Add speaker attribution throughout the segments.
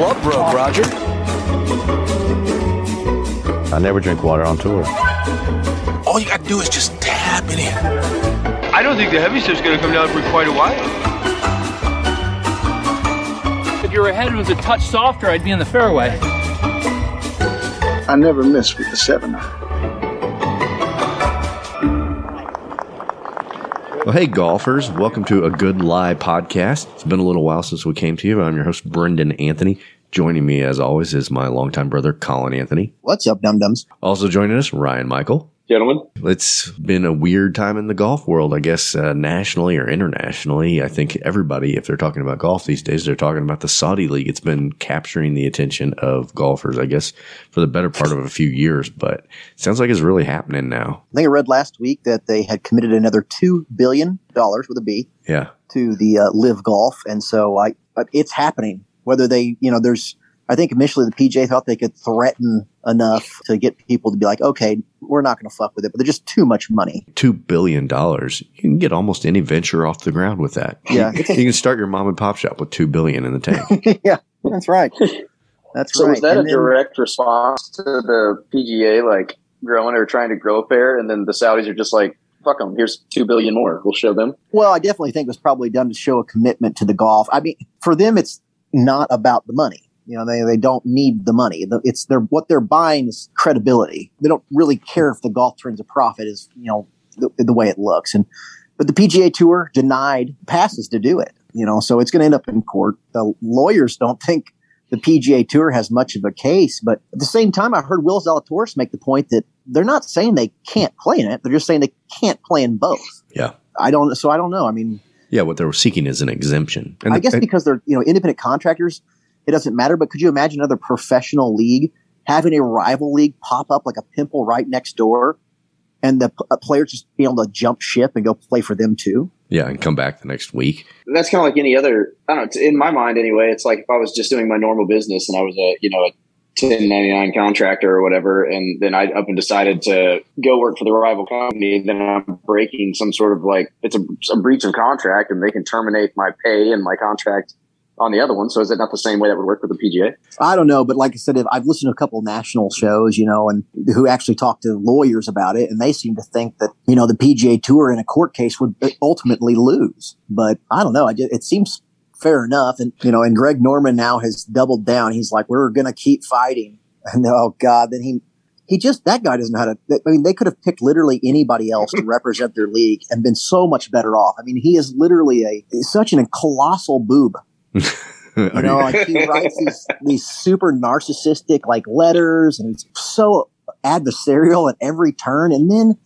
Speaker 1: club broke, Roger.
Speaker 2: I never drink water on tour.
Speaker 1: All you gotta do is just tap it in.
Speaker 3: I don't think the heavy stuff's gonna come down for quite a while.
Speaker 4: If your head was a touch softer, I'd be in the fairway.
Speaker 5: I never miss with the seven iron.
Speaker 2: Well, hey, golfers. Welcome to a Good Lie podcast. It's been a little while since we came to you. I'm your host, Brendon Anthony. Joining me, as always, is my longtime brother, Collin Anthony.
Speaker 6: What's up, dum dums?
Speaker 2: Also joining us, Ryan Michael.
Speaker 7: Gentlemen,
Speaker 2: It's been a weird time in the golf world, I guess, uh, nationally or internationally. I think everybody, if they're talking about golf these days, they're talking about the Saudi League. It's been capturing the attention of golfers, I guess, for the better part of a few years, but it sounds like it's really happening now.
Speaker 6: I think I read last week that they had committed another two billion dollars with a B
Speaker 2: Yeah.
Speaker 6: to the uh, Live Golf, and so I, it's happening. Whether they, you know, there's, I think initially the PJ thought they could threaten enough to get people to be like, okay, we're not going to fuck with it, but they're just too much money.
Speaker 2: two billion dollars, you can get almost any venture off the ground with that.
Speaker 6: Yeah.
Speaker 2: you can start your mom and pop shop with two billion in the tank.
Speaker 6: yeah, that's right. That's
Speaker 7: so
Speaker 6: right.
Speaker 7: was that
Speaker 6: And
Speaker 7: a
Speaker 6: then-
Speaker 7: direct response to the PGA like growing or trying to grow a pair, and then the Saudis are just like, "Fuck them! Here's two billion more. We'll show them."
Speaker 6: Well, I definitely think it was probably done to show a commitment to the golf. I mean, for them, it's not about the money. You know, they, they don't need the money. It's their what they're buying is credibility. They don't really care if the golf turns a profit is you know the, the way it looks. And but the PGA Tour denied passes to do it. You know, so it's going to end up in court. The lawyers don't think the PGA Tour has much of a case, but at the same time, I heard Will Zalatoris make the point that they're not saying they can't play in it. They're just saying they can't play in both.
Speaker 2: Yeah.
Speaker 6: I don't. So I don't know. I mean,
Speaker 2: Yeah, what they're seeking is an exemption. And
Speaker 6: I
Speaker 2: the-
Speaker 6: guess
Speaker 2: and-
Speaker 6: because they're you know independent contractors, it doesn't matter. But could you imagine another professional league having a rival league pop up like a pimple right next door, and the p- players just be able to jump ship and go play for them too?
Speaker 2: yeah, and come back the next week.
Speaker 7: That's kind of like any other. I don't know. In my mind, anyway, it's like if I was just doing my normal business and I was a you know a 1099 contractor or whatever, and then I up and decided to go work for the rival company, then I'm breaking some sort of like it's a, a breach of contract, and they can terminate my pay and my contract on the other one. So is it not the same way that would work with the PGA?
Speaker 6: I don't know, but like I said, if I've listened to a couple national shows, you know, and who actually talk to lawyers about it, and they seem to think that you know the PGA Tour in a court case would ultimately lose. But I don't know. It seems fair enough, and you know, and Greg Norman now has doubled down. He's like, we're going to keep fighting, and oh god, then he. He just that guy doesn't know how to. I mean, they could have picked literally anybody else to represent their league and been so much better off. I mean, he is literally a such an colossal boob. You know, like he writes these these super narcissistic like letters, and he's so adversarial at every turn. And then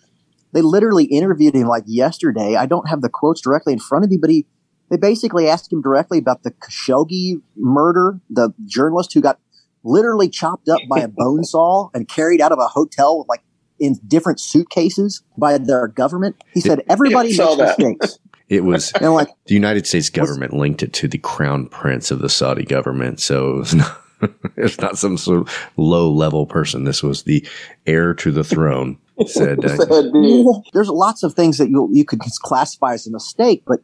Speaker 6: they literally interviewed him like yesterday. I don't have the quotes directly in front of me, but he they basically asked him directly about the Khashoggi murder, the journalist who got literally chopped up by a bone saw and carried out of a hotel like in different suitcases by their government. He said everybody
Speaker 7: Yeah, saw
Speaker 6: makes
Speaker 7: that.
Speaker 6: mistakes.
Speaker 2: It was
Speaker 6: And like
Speaker 2: the United States government linked it to the crown prince of the Saudi government, so it was not. It's not some sort of low level person. This was the heir to the throne. Said, uh,
Speaker 7: Said
Speaker 6: there's lots of things that you you could classify as a mistake, but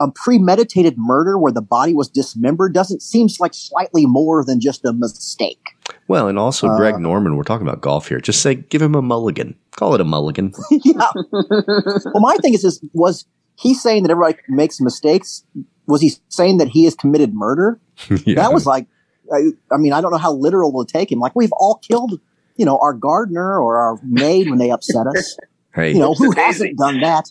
Speaker 6: a premeditated murder where the body was dismembered doesn't seems like slightly more than just a mistake.
Speaker 2: well, and also
Speaker 6: Uh,
Speaker 2: Greg Norman. We're talking about golf here. Just say, give him a mulligan. Call it a mulligan.
Speaker 6: yeah. Well, my thing is, is was he saying that everybody makes mistakes? Was he saying that he has committed murder?
Speaker 2: yeah.
Speaker 6: That was like, I, I mean, I don't know how literal to take him. Like we've all killed, you know, our gardener or our maid when they upset us.
Speaker 2: hey,
Speaker 6: You know, who
Speaker 7: Daisy.
Speaker 6: hasn't done that?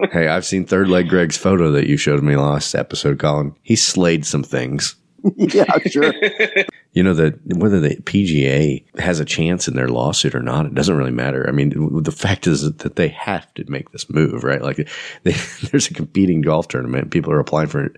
Speaker 2: hey. I've seen third leg Greg's photo that you showed me last episode, Collin. He slayed some things.
Speaker 6: yeah, sure.
Speaker 2: You know that whether the PGA has a chance in their lawsuit or not, it doesn't really matter. I mean, the fact is that they have to make this move, right? Like, they, there's a competing golf tournament. People are applying for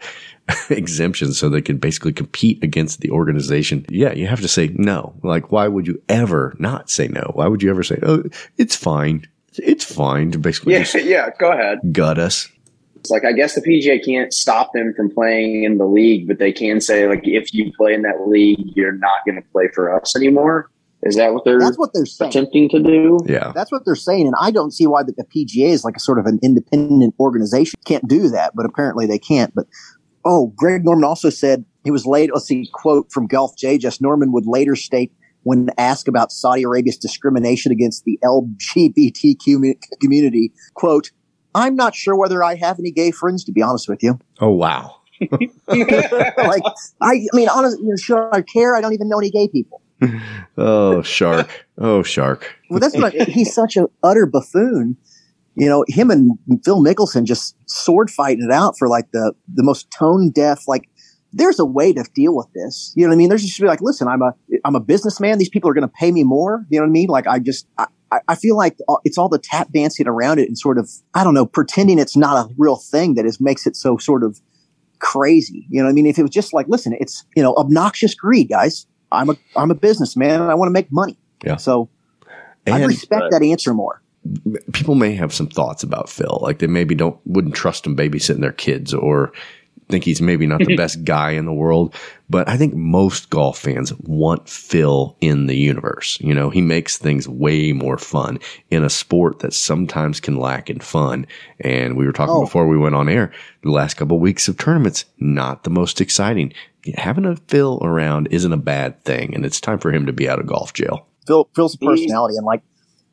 Speaker 2: exemptions so they can basically compete against the organization. Yeah, you have to say no. Like, why would you ever not say no? Why would you ever say, "Oh, it's fine, it's fine"? To basically
Speaker 7: yeah,
Speaker 2: just
Speaker 7: yeah. Go ahead.
Speaker 2: gut us.
Speaker 7: It's like I guess the PGA can't stop them from playing in the league, but they can say like if you play in that league, you're not going to play for us anymore. Is that what they're
Speaker 6: That's what they're saying.
Speaker 7: attempting to do?
Speaker 2: Yeah,
Speaker 6: That's what they're saying, and I don't see why the, the PGA is like a sort of an independent organization can't do that, but apparently they can't. But oh, Greg Norman also said he was late. let's see, quote from Golf Digest Norman would later state when asked about Saudi Arabia's discrimination against the LGBTQ community, quote, I'm not sure whether I have any gay friends, to be honest with you.
Speaker 2: Oh, wow.
Speaker 6: like, I, I mean, honestly, you know, should I care? I don't even know any gay people.
Speaker 2: oh, Shark. Oh, Shark.
Speaker 6: Well, that's not, he's such an utter buffoon. You know, him and Phil Mickelson just sword fighting it out for like the, the most tone deaf, like there's a way to deal with this. You know what I mean? There's just be like, listen, I'm a I'm a businessman. These people are going to pay me more. You know what I mean? Like I just I, I feel like it's all the tap dancing around it and sort of I don't know pretending it's not a real thing that is makes it so sort of crazy. You know what I mean? If it was just like, listen, it's you know obnoxious greed, guys. I'm a I'm a businessman and I want to make money.
Speaker 2: Yeah.
Speaker 6: So I
Speaker 2: And-
Speaker 6: respect that answer more.
Speaker 2: people may have some thoughts about Phil. Like they maybe don't wouldn't trust him babysitting their kids or think he's maybe not the best guy in the world. But I think most golf fans want Phil in the universe. You know, he makes things way more fun in a sport that sometimes can lack in fun. And we were talking
Speaker 6: Oh.
Speaker 2: before we went on air, the last couple of weeks of tournaments, not the most exciting. Having a Phil around isn't a bad thing, and it's time for him to be out of golf jail.
Speaker 6: Phil Phil's a personality, and like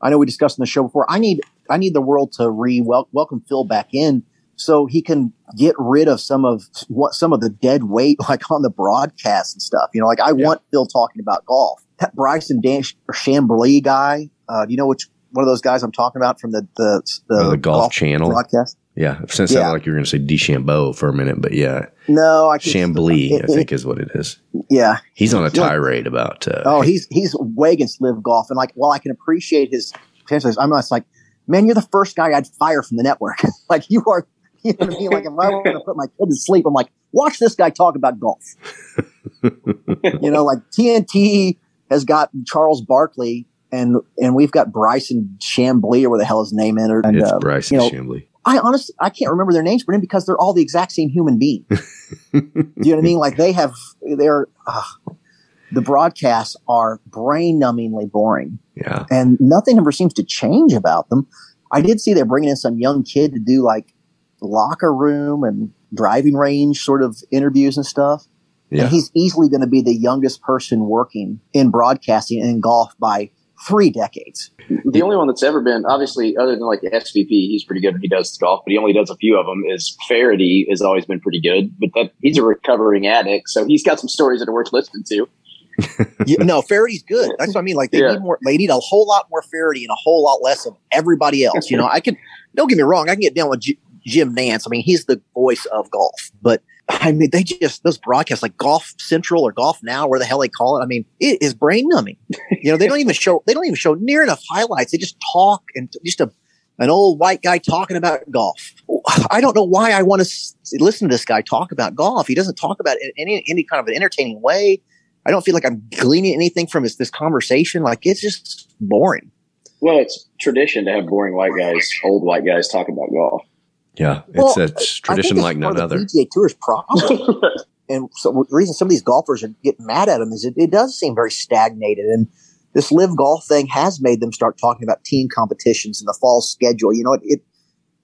Speaker 6: I know we discussed in the show before. I need I need the world to re welcome Phil back in so he can get rid of some of what some of the dead weight like on the broadcast and stuff. You know, like I want Phil talking about golf. That Bryson Dan or Chamblee guy. Uh, do you know which one of those guys I'm talking about from the the the,
Speaker 2: Uh, the Golf Channel.
Speaker 6: broadcast?
Speaker 2: Yeah, it sounded
Speaker 6: Yeah.
Speaker 2: like you were going to say DeChambeau for a minute, but yeah,
Speaker 6: No, I
Speaker 2: Chamblee, I
Speaker 6: it-
Speaker 2: think is what it is.
Speaker 6: Yeah,
Speaker 2: He's on a
Speaker 6: Yeah.
Speaker 2: tirade about. Uh,
Speaker 6: Oh, he's he's way against live golf, and like, while I can appreciate his potential, I'm just like, man, you're the first guy I'd fire from the network. like, you are, you know what I mean? Like, if I want to put my kid to sleep, I'm like, watch this guy talk about golf. you know, like TNT has got Charles Barkley, and and we've got Bryson Chamblee or where the hell his name is. And,
Speaker 2: it's
Speaker 6: uh,
Speaker 2: Bryson
Speaker 6: you know,
Speaker 2: Chamblee.
Speaker 6: I honestly I can't remember their names, Brendon, because they're all the exact same human being. Do you know what I mean? Like they have they're uh, the broadcasts are brain numbingly boring,
Speaker 2: Yeah,
Speaker 6: and nothing ever seems to change about them. I did see they're bringing in some young kid to do like locker room and driving range sort of interviews and stuff.
Speaker 2: yeah.
Speaker 6: And he's easily going to be the youngest person working in broadcasting and in golf by three decades.
Speaker 7: The only one that's ever been, obviously, other than like the SVP, he's pretty good. when He does golf, but he only does a few of them. Is Feherty has always been pretty good, but that he's a recovering addict, so he's got some stories that are worth listening to.
Speaker 6: You, no, Feherty's good. That's what I mean. Like they
Speaker 7: Yeah.
Speaker 6: need more. They need a whole lot more Feherty and a whole lot less of everybody else. You know, I can. Don't get me wrong. I can get down with J- Jim Nantz. I mean, he's the voice of golf. But I mean, they just those broadcasts like Golf Central or Golf Now, where the hell they call it. I mean, it is brain numbing. You know, they don't even show. They don't even show near enough highlights. They just talk and just a an old white guy talking about golf. I don't know why I want to listen to this guy talk about golf. He doesn't talk about it in any, any kind of an entertaining way. I don't feel like I'm gleaning anything from this, this conversation. Like it's just boring.
Speaker 7: Well, it's tradition to have boring white guys, old white guys talk about golf.
Speaker 2: Yeah. It's
Speaker 6: Well,
Speaker 2: a
Speaker 6: I think
Speaker 2: tradition
Speaker 6: it's
Speaker 2: like none other.
Speaker 6: PGA Tour's problem. and so the reason some of these golfers are getting mad at him is it, it does seem very stagnated. And this live golf thing has made them start talking about team competitions and the fall schedule. You know, it, it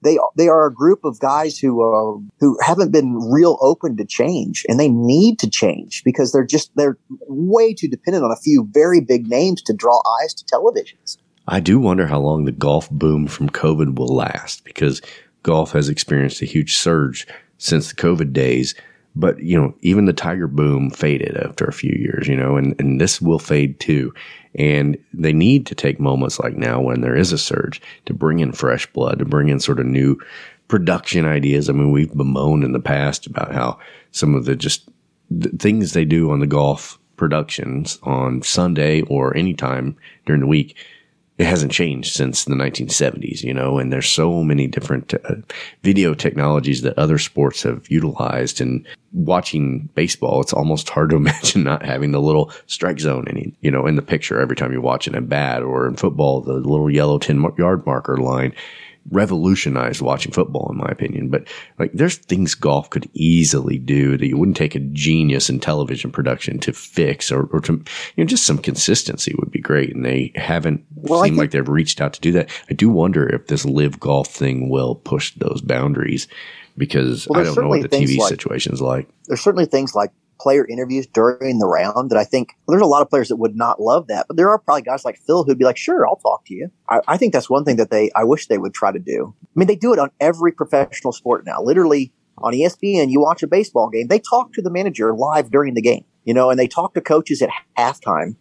Speaker 6: they they are a group of guys who uh, who haven't been real open to change, and they need to change because they're just they're way too dependent on a few very big names to draw eyes to televisions.
Speaker 2: I do wonder how long the golf boom from COVID will last because golf has experienced a huge surge since the COVID days. But, you know, even the Tiger boom faded after a few years, you know, and, and this will fade too. And they need to take moments like now when there is a surge to bring in fresh blood, to bring in sort of new production ideas. I mean, we've bemoaned in the past about how some of the just the things they do on the golf productions on Sunday or anytime during the week it hasn't changed since the 1970s, you know, and there's so many different uh, video technologies that other sports have utilized. And watching baseball, it's almost hard to imagine not having the little strike zone any, you know, in the picture every time you're watching a bat or in football, the little yellow 10 yard marker line revolutionized watching football, in my opinion. But like, there's things golf could easily do that you wouldn't take a genius in television production to fix or, or to, you know, just some consistency would be great. And they haven't
Speaker 6: Well,
Speaker 2: seemed
Speaker 6: think-
Speaker 2: like they've reached out to do that. I do wonder if this live golf thing will push those boundaries because
Speaker 6: Well,
Speaker 2: I don't know what the TV
Speaker 6: like-
Speaker 2: situation's like.
Speaker 6: there's certainly things like player interviews during the round that I think there's a lot of players that would not love that, but there are probably guys like Phil who'd be like, sure, I'll talk to you. I, I think that's one thing that they, I wish they would try to do. I mean, they do it on every professional sport now. Literally on ESPN, you watch a baseball game, they talk to the manager live during the game, you know, and they talk to coaches at halftime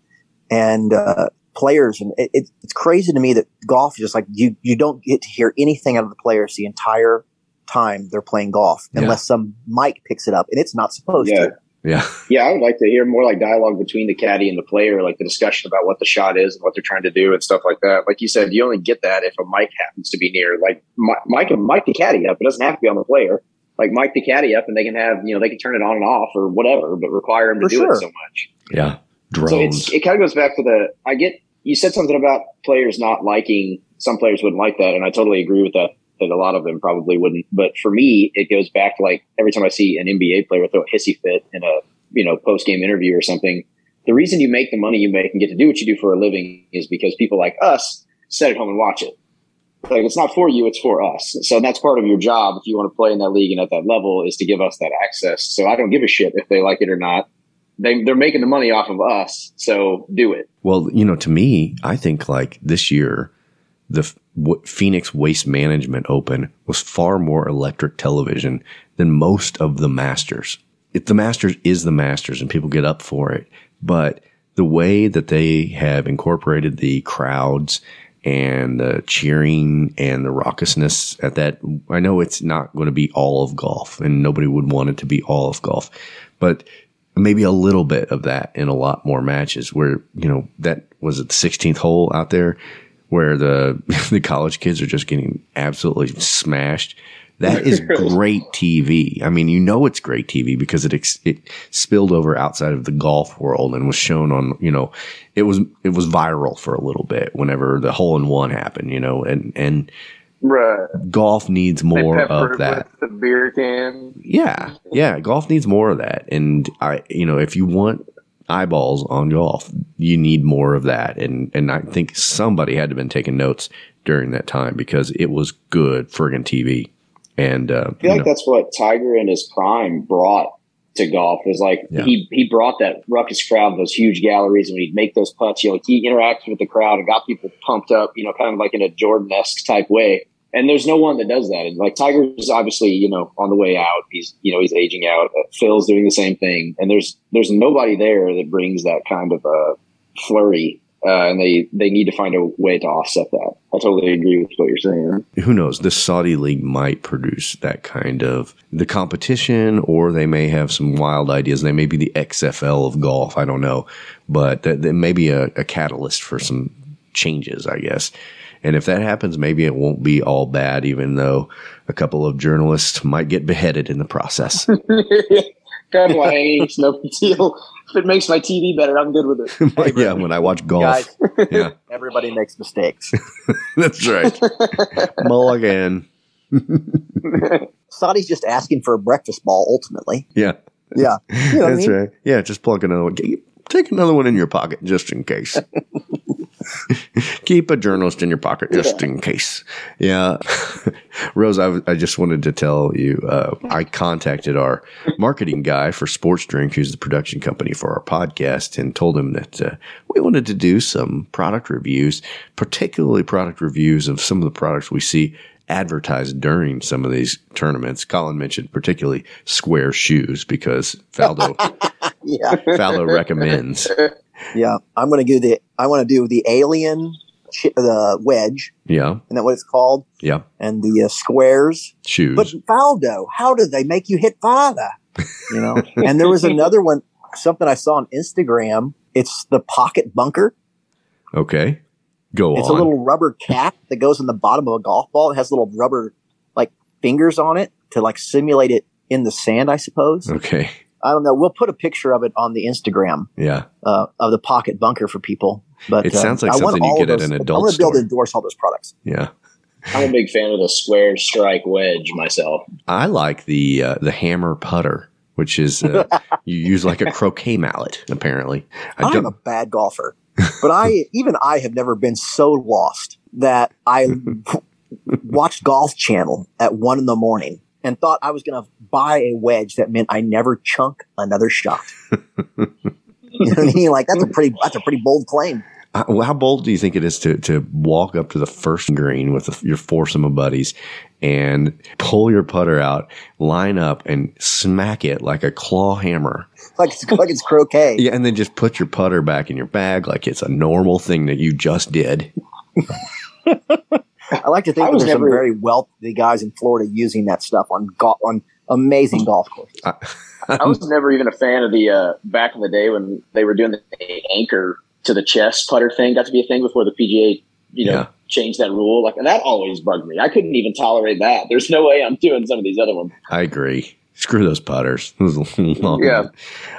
Speaker 6: and, uh, players. And it, it, it's crazy to me that golf is just like you, you don't get to hear anything out of the players the entire time they're playing golf
Speaker 2: Yeah.
Speaker 6: unless some mic picks it up and it's not supposed
Speaker 7: Yeah.
Speaker 6: to.
Speaker 2: Yeah.
Speaker 7: Yeah, I would like to hear more like dialogue between the caddy and the player, like the discussion about what the shot is and what they're trying to do and stuff like that. Like you said, you only get that if a mic happens to be near. Like Mi- Mike can mic the caddy up. It doesn't have to be on the player. Like mic the caddy up, and they can have you know they can turn it on and off or whatever, but require him to
Speaker 6: For
Speaker 7: do
Speaker 6: sure.
Speaker 7: it so much.
Speaker 2: Yeah.
Speaker 7: So
Speaker 2: Drones.
Speaker 7: it's, it kind of goes back to the I get you said something about players not liking some players wouldn't like that, and I totally agree with that. That a lot of them probably wouldn't. But for me, it goes back to like every time I see an NBA player throw a hissy fit in a you know post game interview or something. The reason you make the money you make and get to do what you do for a living is because people like us sit at home and watch it. Like it's not for you, it's for us. So that's part of your job if you want to play in that league and at that level is to give us that access. So I don't give a shit if they like it or not. They they're making the money off of us, so do it.
Speaker 2: Well, you know, to me, I think like this year, the Phoenix Waste Management Open was far more electric television than most of the Masters. If the Masters is the Masters and people get up for it, but the way that they have incorporated the crowds and the cheering and the raucousness at that, I know it's not going to be all of golf and nobody would want it to be all of golf, but maybe a little bit of that in a lot more matches where, you know, that was it the 16th hole out there where the, the college kids are just getting absolutely smashed. That is great TV. I mean, you know, it's great TV because it, ex- it spilled over outside of the golf world and was shown on, you know, it was, it was viral for a little bit whenever the hole in one happened, you know, and, and
Speaker 8: Right.
Speaker 2: golf needs more of that.
Speaker 8: the beer can.
Speaker 2: Yeah, yeah. Golf needs more of that, and I, you know, if you want eyeballs on golf, you need more of that. And and I think somebody had to have been taking notes during that time because it was good friggin' TV. And uh,
Speaker 7: I feel like
Speaker 2: know,
Speaker 7: that's what Tiger in his prime brought to golf. Was like
Speaker 2: Yeah.
Speaker 7: he he brought that ruckus crowd, those huge galleries, and he'd make those putts. You know, he interacted with the crowd and got people pumped up. You know, kind of like in a Jordan esque type way. And there's no one that does that. And like Tiger's obviously, you know, on the way out. He's you know he's aging out. Uh, Phil's doing the same thing. And there's there's nobody there that brings that kind of a flurry. Uh, and they they need to find a way to offset that. I totally agree with what you're saying.
Speaker 2: who knows? The Saudi league might produce that kind of the competition, or they may have some wild ideas. They may be the XFL of golf. I don't know, but that, that may be a, a catalyst for some changes, I guess. And if that happens, maybe it won't be all bad, even though a couple of journalists might get beheaded in the process.
Speaker 7: kind of like it's no big deal. If it makes my TV better, I'm good with it.
Speaker 2: yeah, when I watch golf.
Speaker 6: Guys,
Speaker 2: Yeah,
Speaker 6: everybody makes mistakes.
Speaker 2: that's right. Mulligan.
Speaker 6: Saudi's just asking for a breakfast ball ultimately.
Speaker 2: Yeah.
Speaker 6: Yeah. You know what I
Speaker 2: That's
Speaker 6: mean?
Speaker 2: right. Yeah, just plug another one. Take another one in your pocket just in case. Keep a journalist in your pocket just in case. Yeah. Rose, I, w- I just wanted to tell you uh, I contacted our marketing guy for Sports Drink, who's the production company for our podcast, and told him that uh, we wanted to do some product reviews, particularly product reviews of some of the products we see advertised during some of these tournaments. Collin mentioned particularly square shoes because Faldo
Speaker 6: Yeah.
Speaker 2: Faldo recommends.
Speaker 6: Yeah. I'm going to do the, I want to do the alien, chi- the wedge.
Speaker 2: Yeah,
Speaker 6: Isn't that what it's called?
Speaker 2: yeah,
Speaker 6: And the uh, squares.
Speaker 2: shoes.
Speaker 6: But Faldo, how do they make you hit father? You know? and there was another one, something I saw on Instagram. It's the pocket bunker.
Speaker 2: okay, go
Speaker 6: It's
Speaker 2: on.
Speaker 6: a little rubber cap that goes in the bottom of a golf ball. It has little rubber like fingers on it to like simulate it in the sand, I suppose.
Speaker 2: okay,
Speaker 6: I don't know. We'll put a picture of it on the Instagram
Speaker 2: yeah.
Speaker 6: uh, of the pocket bunker for people. But
Speaker 2: It
Speaker 6: uh,
Speaker 2: sounds like
Speaker 6: I want
Speaker 2: something you get
Speaker 6: of
Speaker 2: at an adult
Speaker 6: I'm gonna be able to endorse all those products.
Speaker 2: Yeah,
Speaker 7: I'm a big fan of the square strike wedge myself.
Speaker 2: I like the uh, the hammer putter, which is uh, you use like a croquet mallet. Apparently, I
Speaker 6: I'm a bad golfer, but I even I have never been so lost that I watched Golf Channel at one in the morning and thought I was going to buy a wedge that meant I never chunk another shot. you know what I mean? Like that's a pretty that's a pretty bold claim.
Speaker 2: Uh, well, How bold do you think it is to, to walk up to the first green with the, your foursome of buddies and pull your putter out, line up, and smack it like a claw hammer?
Speaker 6: Like it's like it's croquet.
Speaker 2: Yeah, and then just put your putter back in your bag like it's a normal thing that you just did.
Speaker 6: I like to think
Speaker 7: I
Speaker 6: that
Speaker 7: was
Speaker 6: there's some very wealthy guys in Florida using that stuff on go- on amazing golf courses.
Speaker 7: I was never even a fan of the uh, back in the day when they were doing the anchor to the chest putter thing. Got to be a thing before the PGA, you know,
Speaker 2: Yeah.
Speaker 7: changed that rule. Like and that always bugged me. I couldn't even tolerate that. There's no way I'm doing some of these other ones.
Speaker 2: I agree. Screw those putters. Long-
Speaker 8: Yeah.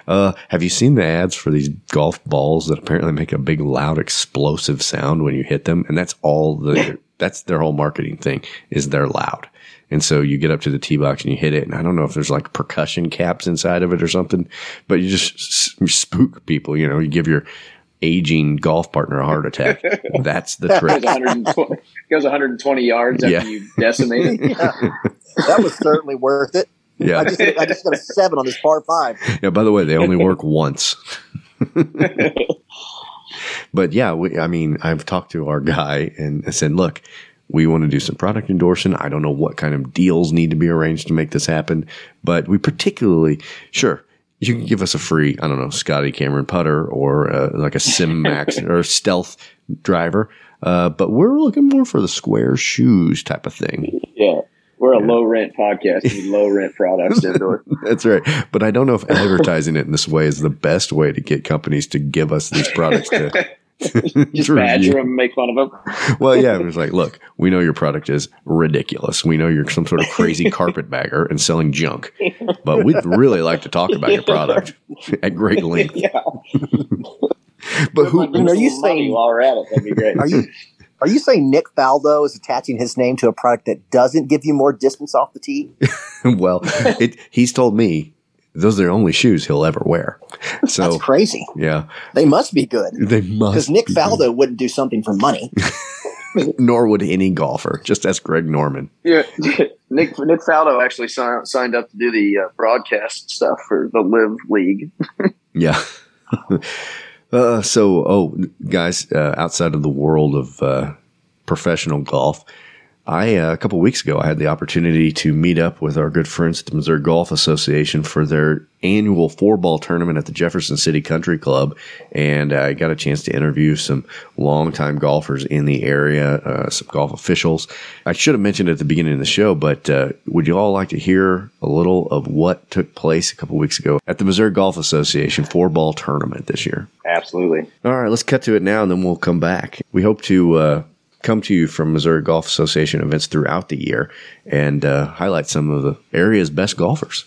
Speaker 2: Uh, have you seen the ads for these golf balls that apparently make a big, loud, explosive sound when you hit them? And that's all the, that's their whole marketing thing is they're loud. And so you get up to the tee box and you hit it. And I don't know if there's like percussion caps inside of it or something, but you just spook people. You know, you give your aging golf partner a heart attack. That's the
Speaker 7: Goes
Speaker 2: trick.
Speaker 7: 120, goes 120 yards after
Speaker 2: Yeah.
Speaker 7: you decimate it.
Speaker 6: That was certainly worth it.
Speaker 2: Yeah.
Speaker 6: I just I just got a seven on this par five.
Speaker 2: Yeah. By the way, they only work once. But yeah, we, I mean, I've talked to our guy and I said, look, we want to do some product endorsement. I don't know what kind of deals need to be arranged to make this happen, but we particularly, sure, you can give us a free, I don't know, Scotty Cameron putter or uh, like a Sim Max or stealth driver. Uh, but we're looking more for the square shoes type of thing.
Speaker 7: Yeah. We're a low rent podcast. We low rent products to.
Speaker 2: That's right. But I don't know if advertising it in this way is the best way to get companies to give us these products to,
Speaker 7: Just badger
Speaker 2: review.
Speaker 7: them, make fun of them.
Speaker 2: Well, yeah, it was like, look, we know your product is ridiculous. We know you're some sort of crazy carpetbagger and selling junk, but we'd really like to talk about your product at great length.
Speaker 7: Yeah.
Speaker 2: But who?
Speaker 6: mean, are you
Speaker 7: Some money
Speaker 6: saying-
Speaker 7: while we're at it? That'd be great.
Speaker 6: Are you are you saying Nick Faldo is attaching his name to a product that doesn't give you more distance off the tee?
Speaker 2: Well, it, he's told me those are the only shoes he'll ever wear. So
Speaker 6: That's crazy.
Speaker 2: yeah,
Speaker 6: They must be good
Speaker 2: they must.
Speaker 6: because Nick
Speaker 2: be.
Speaker 6: Faldo wouldn't do something for money.
Speaker 2: nor would any golfer. Just ask Greg Norman.
Speaker 8: Yeah, Nick Nick Faldo actually signed signed up to do the uh, broadcast stuff for the Live League.
Speaker 2: Yeah. Uh, so, oh, guys, uh, outside of the world of uh, professional golf, I uh, a couple weeks ago I had the opportunity to meet up with our good friends at the Missouri Golf Association for their annual four ball tournament at the Jefferson City Country Club, and I got a chance to interview some longtime golfers in the area, uh, some golf officials. I should have mentioned at the beginning of the show, but uh, would you all like to hear a little of what took place a couple weeks ago at the Missouri Golf Association four ball tournament this year?
Speaker 7: Absolutely.
Speaker 2: All right, let's cut to it now, and then we'll come back. We hope to uh, come to you from Missouri Golf Association events throughout the year and uh, highlight some of the area's best golfers.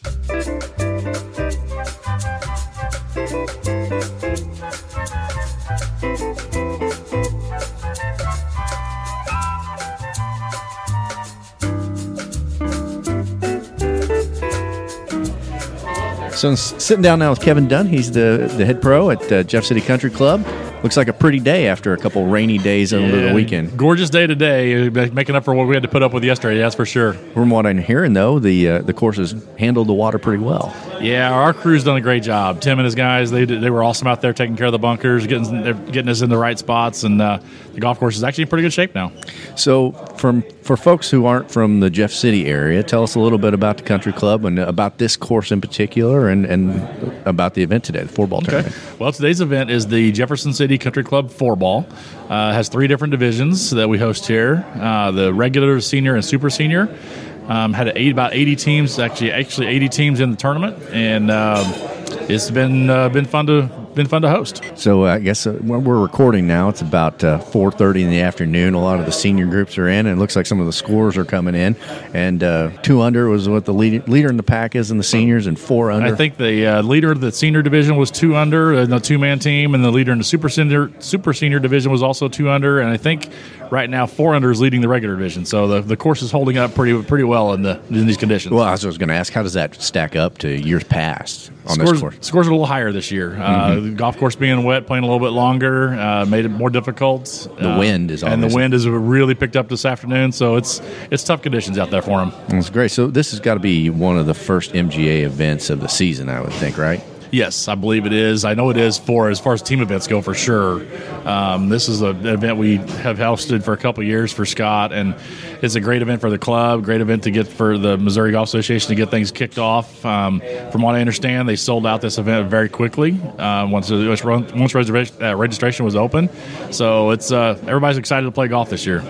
Speaker 9: So I'm sitting down now with Kevin Dunn. He's the, the head pro at uh, Jeff City Country Club. Looks like a pretty day after a couple rainy days over the weekend.
Speaker 10: Gorgeous day today, uh, making up for what we had to put up with yesterday. That's for sure.
Speaker 9: From what I'm hearing, though, the uh, the course has handled the water pretty well.
Speaker 10: Yeah, our crew's done a great job. Tim and his guys, they they were awesome out there taking care of the bunkers, getting getting us in the right spots, and uh, the golf course is actually in pretty good shape now.
Speaker 9: So, from for folks who aren't from the Jeff City area, tell us a little bit about the country club and about this course in particular, and, and about the event today, the four ball tournament.
Speaker 10: Well, today's event is the Jefferson City Country Club four ball. Uh, has three different divisions that we host here: uh, the regular, senior, and super senior. Um, had eight, about 80 teams, actually, actually 80 teams in the tournament, and um, it's been uh, been fun to been fun to host.
Speaker 9: So uh, I guess uh, we're recording now, it's about uh, 4:30 in the afternoon. A lot of the senior groups are in, and it looks like some of the scores are coming in. And uh, two under was what the lead, leader in the pack is in the seniors, and four under.
Speaker 10: I think the uh, leader of the senior division was two under, in the two man team, and the leader in the super senior super senior division was also two under. And I think right now four under is leading the regular division. So the, the course is holding up pretty pretty well in the in these conditions.
Speaker 9: Well, I was going to ask, how does that stack up to years past on
Speaker 10: scores,
Speaker 9: this course?
Speaker 10: scores are a little higher this year. Uh, the golf course being wet, playing a little bit longer, uh, made it more difficult.
Speaker 9: The
Speaker 10: Uh,
Speaker 9: wind is
Speaker 10: and the wind is really picked up this afternoon, so it's it's tough conditions out there for him.
Speaker 9: That's great. So this has got to be one of the first MGA events of the season, I would think, right?
Speaker 10: Yes, I believe it is. I know it is for as far as team events go for sure. Um, this is an event we have hosted for a couple years for Scott, and it's a great event for the club. Great event to get for the Missouri Golf Association to get things kicked off. Um, from what I understand, they sold out this event very quickly uh, once once reservation, uh, registration was open. So it's uh, everybody's excited to play golf this year.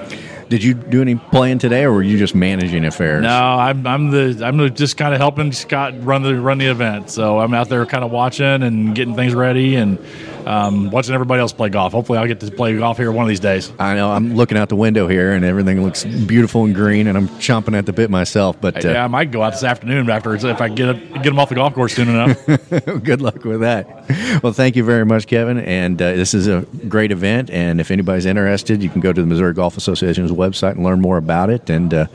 Speaker 9: Did you do any playing today, or were you just managing affairs?
Speaker 10: No, I'm, I'm the I'm just kind of helping Scott run the run the event. So I'm out there kind of watching and getting things ready and um, watching everybody else play golf. Hopefully, I'll get to play golf here one of these days.
Speaker 9: I know I'm looking out the window here, and everything looks beautiful and green, and I'm chomping at the bit myself. But uh,
Speaker 10: yeah, I might go out this afternoon afterwards if I get get them off the golf course soon enough.
Speaker 9: good luck with that. Well, thank you very much, Kevin. And uh, this is a great event. And if anybody's interested, you can go to the Missouri Golf Association's website and learn more about it. And uh,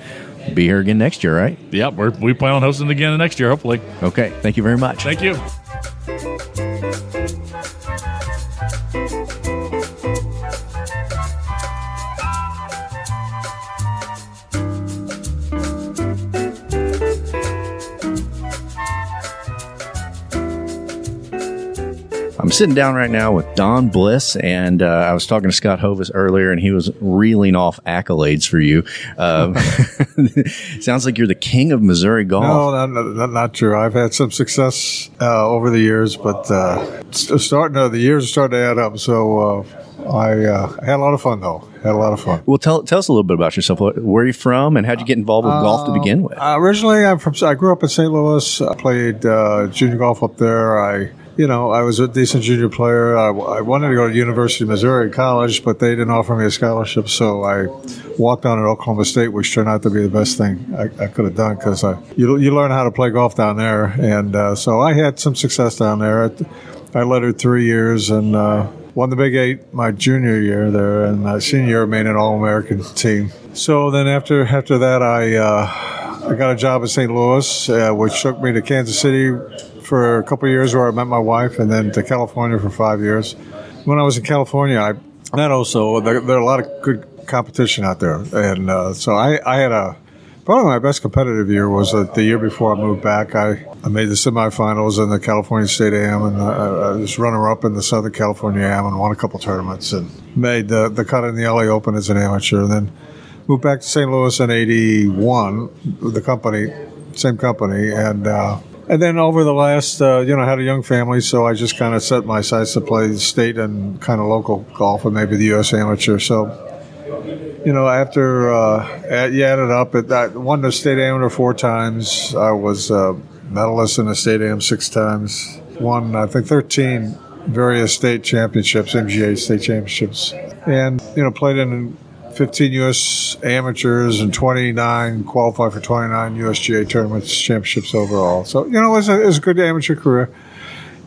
Speaker 9: be here again next year, right?
Speaker 10: yep, we're, we plan on hosting it again next year, hopefully.
Speaker 9: Okay. Thank you very much.
Speaker 10: Thank you.
Speaker 9: Sitting down right now with Don Bliss, and uh, I was talking to Scott Hovis earlier, and he was reeling off accolades for you. Um, sounds like you're the king of Missouri golf.
Speaker 11: No, not, not, not true. I've had some success uh, over the years, but uh, starting to, the years are starting to add up. So uh, I, uh, I had a lot of fun, though. Had a lot of fun.
Speaker 9: Well, tell tell us a little bit about yourself. Where are you from, and how'd you get involved with golf to begin with?
Speaker 11: Uh, originally, I'm from. I grew up in St. Louis. I played uh, junior golf up there. I, you know, I was a decent junior player. I, I wanted to go to University of Missouri College, but they didn't offer me a scholarship, so I walked down at Oklahoma State, which turned out to be the best thing I, I could have done because you you learn how to play golf down there, and uh, so I had some success down there. I lettered three years and. Uh, Won the Big Eight my junior year there, and my senior year made an All American team. So then after after that, I uh, I got a job in St. Louis, uh, which took me to Kansas City for a couple years, where I met my wife, and then to California for five years. When I was in California, I met also there, there are a lot of good competition out there, and uh, so I, I had a Probably my best competitive year was uh, the year before I moved back. I, I made the semifinals in the California State Am, and uh, I was runner up in the Southern California Am, and won a couple tournaments, and made the the cut in the LA Open as an amateur. And then moved back to St. Louis in '81. The company, same company, and. Uh, and then over the last, uh, you know, I had a young family, so I just kind of set my sights to play state and kind of local golf and maybe the U.S. Amateur. So you know, after uh, add- you added up, it, I won the state amateur four times. I was uh, medalist in the state am six times. Won, I think, 13 various state championships, MGA state championships, and you know, played in 15 U.S. amateurs and 29 qualified for 29 USGA tournaments championships overall. So you know, it was a, it was a good amateur career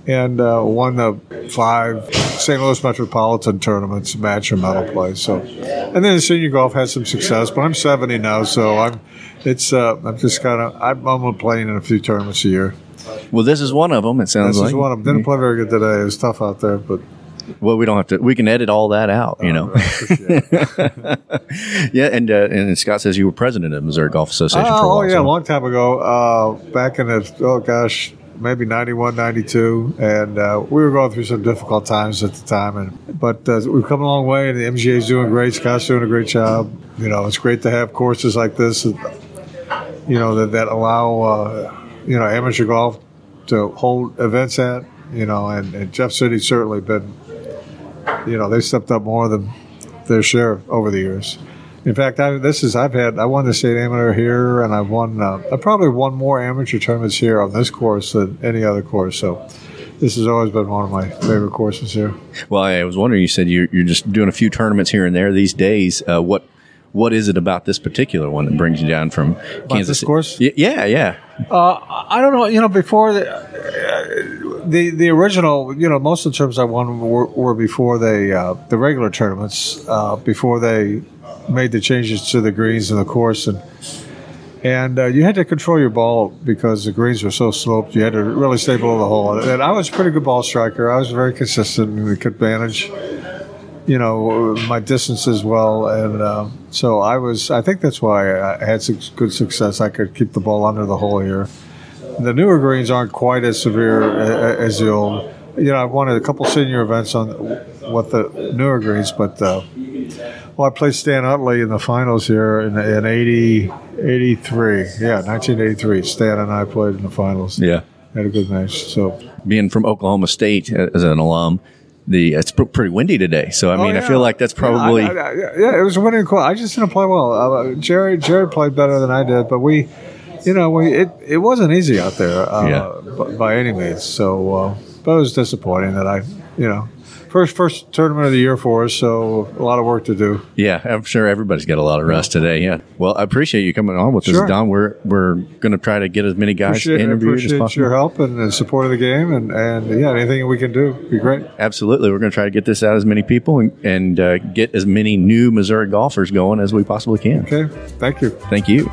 Speaker 11: and uh, won the five St. Louis Metropolitan tournaments, match and medal play. So, and then senior golf had some success, but I'm 70 now, so I'm it's uh, I'm just kind of I'm, I'm playing in a few tournaments a year.
Speaker 9: Well, this is one of them. It sounds
Speaker 11: This
Speaker 9: like
Speaker 11: is one of them. Didn't play very good today. It was tough out there, but
Speaker 9: Well, we don't have to. We can edit all that out, you know. yeah, and uh, and Scott says you were president of Missouri Golf Association for a
Speaker 11: Oh,
Speaker 9: while.
Speaker 11: oh, yeah,
Speaker 9: so-
Speaker 11: a long time ago. Uh, back in the, oh gosh, maybe 91, 92. And uh, we were going through some difficult times at the time. And But uh, we've come a long way, and the MGA is doing great. Scott's doing a great job. You know, it's great to have courses like this, you know, that, that allow, uh, you know, amateur golf to hold events at, you know, and, and Jeff City's certainly been, you know, they stepped up more than their share over the years. In fact, I, this is I've had I won the state amateur here, and I've won uh, I probably won more amateur tournaments here on this course than any other course. So this has always been one of my favorite courses here.
Speaker 9: Well, I was wondering. You said you're, you're just doing a few tournaments here and there these days. Uh, what what is it about this particular one that brings you down from Kansas
Speaker 11: this course?
Speaker 9: Y- yeah, yeah.
Speaker 11: Uh, I don't know. You know, before the, uh, the the original, you know, most of the tournaments I won were, were before they uh, the regular tournaments uh, before they made the changes to the greens and the course and And uh, you had to control your ball because the greens were so sloped. You had to really stay below the hole. And I was a pretty good ball striker. I was very consistent and could manage, you know, my distance as well. And uh, so I was. I think that's why I had some good success. I could keep the ball under the hole here. The newer greens aren't quite as severe as the old. You know, I've won a couple senior events on what the newer greens, but uh, well, I played Stan Utley in the finals here in, in 80, 83. Yeah, 1983. Stan and I played in the finals.
Speaker 9: Yeah.
Speaker 11: Had a good match. So
Speaker 9: Being from Oklahoma State uh, as an alum, the it's pretty windy today. So I
Speaker 11: Oh,
Speaker 9: mean, I feel like that's probably
Speaker 11: Yeah, I- I- yeah, it was a winning call. I just didn't play well. Uh, Jerry Jerry played better than I did, but we, you know, we it, it wasn't easy out there uh,
Speaker 9: Yeah.
Speaker 11: b- by any means. So, uh, but it was disappointing that I, you know, first first tournament of the year for us. So a lot of work to do.
Speaker 9: Yeah, I'm sure everybody's got a lot of rust today. Yeah. Well, I appreciate you coming on with
Speaker 11: Sure.
Speaker 9: us, Don. We're we're going to try to get as many guys
Speaker 11: Appreciate,
Speaker 9: interviewed as
Speaker 11: appreciate
Speaker 9: possible.
Speaker 11: your help and, and support of the game, and, and yeah, anything we can do be great.
Speaker 9: Absolutely, we're going to try to get this out as many people and, and uh, get as many new Missouri golfers going as we possibly can.
Speaker 11: Okay, thank you.
Speaker 9: Thank you.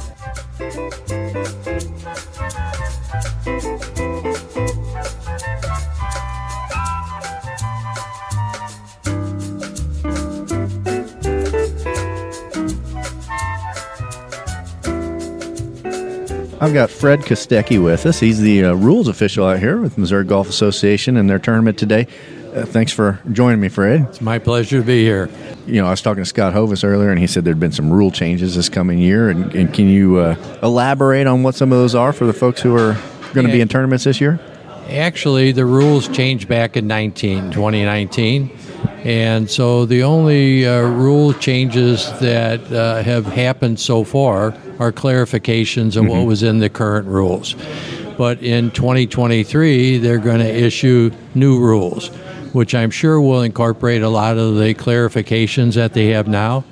Speaker 9: I've got Fred Kostecki with us. He's the uh, rules official out here with Missouri Golf Association and their tournament today. Uh, thanks for joining me, Fred.
Speaker 12: It's my pleasure to be here.
Speaker 9: You know, I was talking to Scott Hovis earlier, and he said there'd been some rule changes this coming year. And, and can you uh, elaborate on what some of those are for the folks who are going to be in tournaments this year?
Speaker 12: Actually, the rules changed back in 19, 2019. And so the only uh, rule changes that uh, have happened so far are clarifications of what was in the current rules. But in 2023, they're going to issue new rules, which I'm sure will incorporate a lot of the clarifications that they have now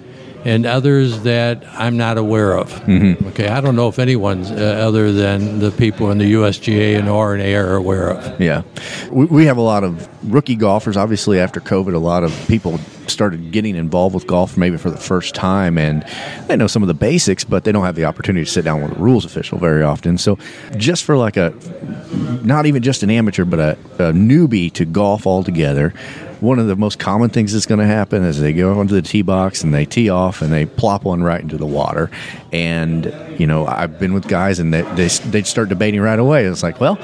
Speaker 12: and others that I'm not aware of.
Speaker 9: Mhm.
Speaker 12: Okay, I don't know if anyone's uh, other than the people in the USGA and R&A are aware of.
Speaker 9: Yeah. We, we have a lot of rookie golfers. Obviously, after COVID, a lot of people started getting involved with golf maybe for the first time. And they know some of the basics, but they don't have the opportunity to sit down with a rules official very often. So, just for like a, not even just an amateur, but a, a newbie to golf altogether, one of the most common things that's going to happen is they go onto the tee box and they tee off and they plop one right into the water. And, you know, I've been with guys and they, they, they start debating right away. It's like, well,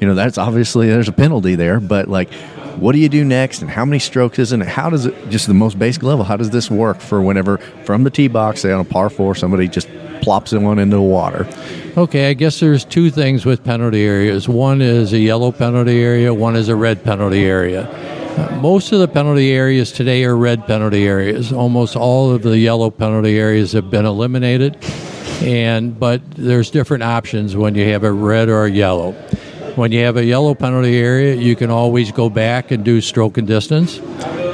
Speaker 9: you know, that's obviously there's a penalty there, but like, what do you do next and how many strokes is it? How does it, just the most basic level, how does this work for whenever from the tee box, say on a par four, somebody just plops one into the water?
Speaker 12: Okay, I guess there's two things with penalty areas. One is a yellow penalty area, one is a red penalty area. Most of the penalty areas today are red penalty areas. Almost all of the yellow penalty areas have been eliminated. And but there's different options when you have a red or a yellow. When you have a yellow penalty area, you can always go back and do stroke and distance.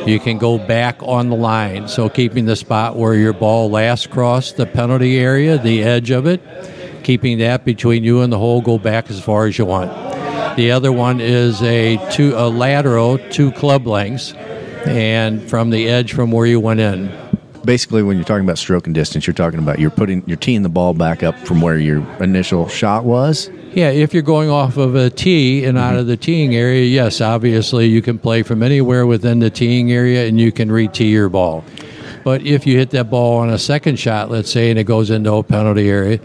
Speaker 12: You can go back on the line, so keeping the spot where your ball last crossed the penalty area, the edge of it, keeping that between you and the hole, go back as far as you want. The other one is a two a lateral, two club lengths, and from the edge from where you went in.
Speaker 9: Basically, when you're talking about stroke and distance, you're talking about you're putting you're teeing the ball back up from where your initial shot was.
Speaker 12: Yeah, if you're going off of a tee and out mm-hmm. of the teeing area, yes, obviously you can play from anywhere within the teeing area and you can re-tee your ball. But if you hit that ball on a second shot, let's say, and it goes into a penalty area,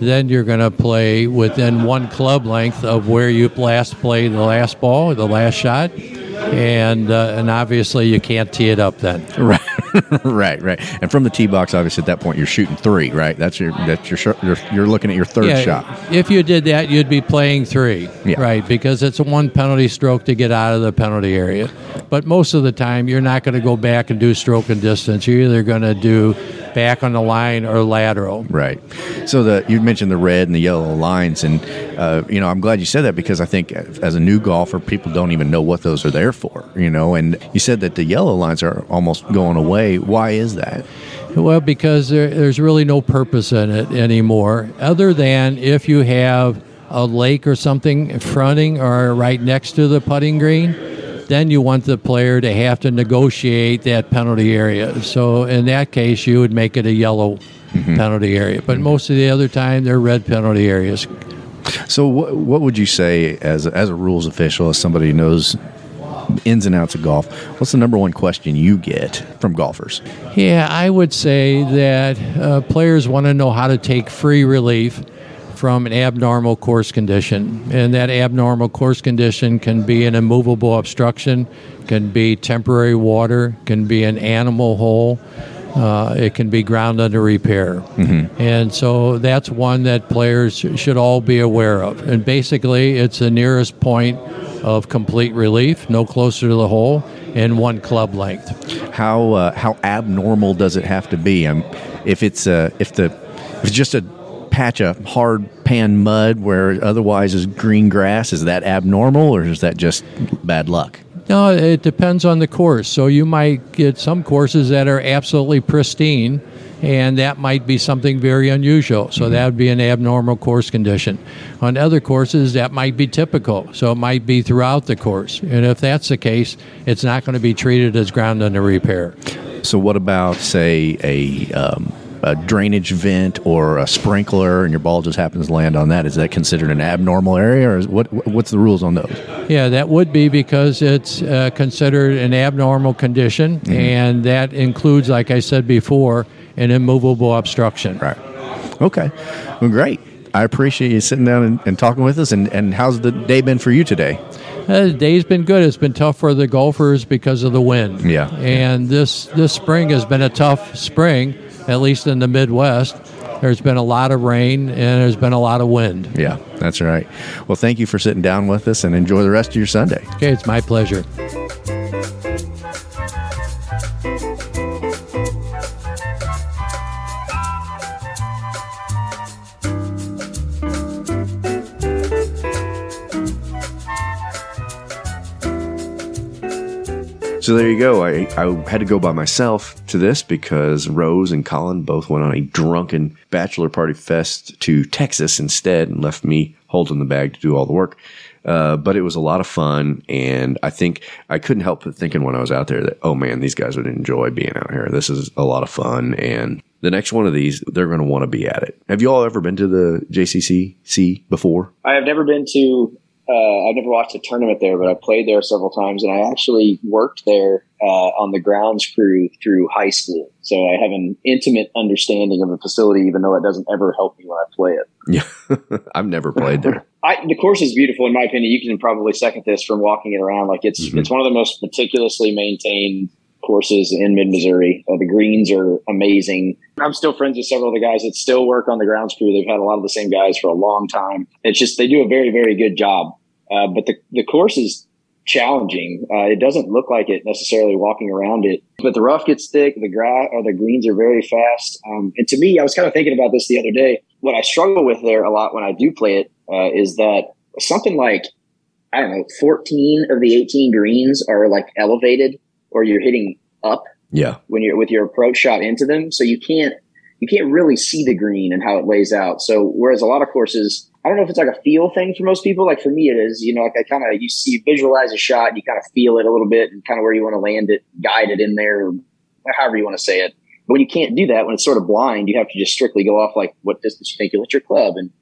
Speaker 12: then you're going to play within one club length of where you last played the last ball, the last shot, and uh, and obviously you can't tee it up then.
Speaker 9: Right, right, right. And from the tee box, obviously, at that point, you're shooting three, right? That's your that's your you're, you're looking at your third
Speaker 12: Yeah,
Speaker 9: shot.
Speaker 12: If you did that, you'd be playing three,
Speaker 9: Yeah.
Speaker 12: right? Because it's a one penalty stroke to get out of the penalty area. But most of the time, you're not going to go back and do stroke and distance. You're either going to do back on the line or lateral.
Speaker 9: Right. So the you mentioned the red and the yellow lines, and uh, you know I'm glad you said that because I think as a new golfer, people don't even know what those are there for. You know, and you said that the yellow lines are almost going away. Why is that?
Speaker 12: Well, because there, there's really no purpose in it anymore, other than if you have a lake or something fronting or right next to the putting green, then you want the player to have to negotiate that penalty area. So in that case, you would make it a yellow penalty area. But most of the other time, they're red penalty areas.
Speaker 9: So, what, what would you say as a, as a rules official, as somebody who knows ins and outs of golf? What's the number one question you get from golfers?
Speaker 12: Yeah, I would say that uh, players want to know how to take free relief from an abnormal course condition. And that abnormal course condition can be an immovable obstruction, can be temporary water, can be an animal hole. Uh, it can be ground under repair.
Speaker 9: Mm-hmm.
Speaker 12: And so that's one that players should all be aware of. And basically, it's the nearest point of complete relief, no closer to the hole, and one club length.
Speaker 9: How uh, how abnormal does it have to be? Um, if it's uh, if the if it's just a patch of hard pan mud where otherwise is green grass, is that abnormal or is that just bad luck?
Speaker 12: No, it depends on the course. So you might get some courses that are absolutely pristine, and that might be something very unusual. So that would be an abnormal course condition. On other courses, that might be typical. So it might be throughout the course. And if that's the case, it's not going to be treated as ground under repair.
Speaker 9: So, what about, say, a, um, a drainage vent or a sprinkler, and your ball just happens to land on that? Is that considered an abnormal area, or is, what? What's the rules on those?
Speaker 12: Yeah, that would be because it's uh, considered an abnormal condition, and that includes, like I said before, an immovable obstruction.
Speaker 9: Right. Okay. Well, great. I appreciate you sitting down and, and talking with us. And, and how's the day been for you today?
Speaker 12: Uh, the day's been good. It's been tough for the golfers because of the wind.
Speaker 9: Yeah.
Speaker 12: And this this spring has been a tough spring, at least in the Midwest. There's been a lot of rain and there's been a lot of wind.
Speaker 9: Yeah, that's right. Well, thank you for sitting down with us and enjoy the rest of your Sunday.
Speaker 12: Okay, it's my pleasure.
Speaker 2: So there you go. I, I had to go by myself to this because Rose and Collin both went on a drunken bachelor party fest to Texas instead and left me holding the bag to do all the work. Uh, but it was a lot of fun, and I think I couldn't help but thinking when I was out there that, oh man, these guys would enjoy being out here. This is a lot of fun, and the next one of these, they're going to want to be at it. Have you all ever been to the JCCC before?
Speaker 7: I have never been to. Uh, I've never watched a tournament there, but I played there several times, and I actually worked there uh, on the grounds crew through high school. So I have an intimate understanding of the facility, even though it doesn't ever help me when I play it.
Speaker 2: Yeah, I've never played there.
Speaker 7: I, the course is beautiful, in my opinion. You can probably second this from walking it around. Like it's
Speaker 2: Mhm.
Speaker 7: it's one of the most meticulously maintained courses in mid Missouri. Uh, the greens are amazing. I'm still friends with several of the guys that still work on the grounds crew. They've had a lot of the same guys for a long time. It's just they do a very very good job. Uh, but the the course is challenging. Uh, it doesn't look like it necessarily walking around it, but the rough gets thick. The grass or the greens are very fast. Um, and to me, I was kind of thinking about this the other day. What I struggle with there a lot when I do play it uh, is that something like I don't know, 14 of the 18 greens are like elevated, or you're hitting up
Speaker 2: Yeah.
Speaker 7: when you're with your approach shot into them. So you can't you can't really see the green and how it lays out. So whereas a lot of courses, I don't know if it's like a feel thing for most people. Like for me, it is. You know, like I kind of you see you visualize a shot, and you kind of feel it a little bit, and kind of where you want to land it, guide it in there, or however you want to say it. But when you can't do that, when it's sort of blind, you have to just strictly go off like what distance you think you'll hit your club, and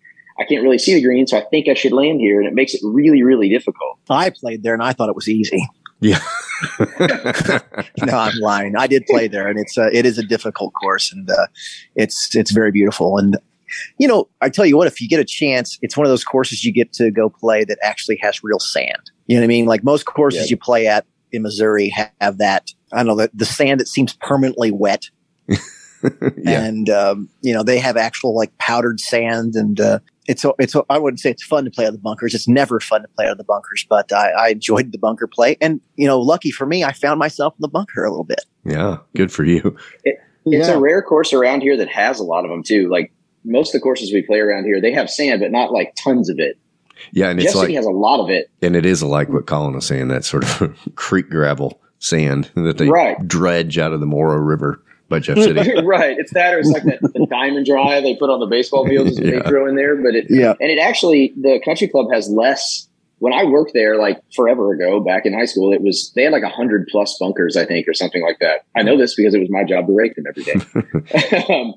Speaker 7: I can't really see the green, so I think I should land here, and it makes it really, really difficult.
Speaker 6: I played there and I thought it was easy.
Speaker 2: Yeah.
Speaker 6: no, I'm lying. I did play there, and it's a, it is a difficult course, and uh, it's it's very beautiful. And you know, I tell you what, if you get a chance, it's one of those courses you get to go play that actually has real sand. You know what I mean? Like most courses
Speaker 7: Yeah.
Speaker 6: you play at in Missouri have that. I don't know the, the sand that seems permanently wet,
Speaker 2: yeah.
Speaker 6: and um, you know they have actual like powdered sand and. Uh, it's it's I wouldn't say it's fun to play out of the bunkers. It's never fun to play out of the bunkers, but I, I enjoyed the bunker play. And you know, lucky for me, I found myself in the bunker a little bit.
Speaker 2: Yeah. Good for you.
Speaker 7: It's
Speaker 6: Yeah.
Speaker 7: a rare course around here that has a lot of them too. Like most of the courses we play around here, they have sand, but not like tons of it.
Speaker 2: Yeah. And
Speaker 7: Jeff
Speaker 2: it's like,
Speaker 7: has a lot of it.
Speaker 2: and it is like what Collin was saying, that sort of creek gravel sand that they
Speaker 7: Right.
Speaker 2: dredge out of the Moreau River by Jeff City.
Speaker 7: right. It's that or it's like that the diamond dry they put on the baseball fields is
Speaker 2: Yeah.
Speaker 7: they throw in there. But it
Speaker 6: Yeah.
Speaker 7: and it actually the country club has less when I worked there like forever ago, back in high school, it was they had like a hundred plus bunkers, I think, or something like that. I know this because it was my job to rake them every day. um,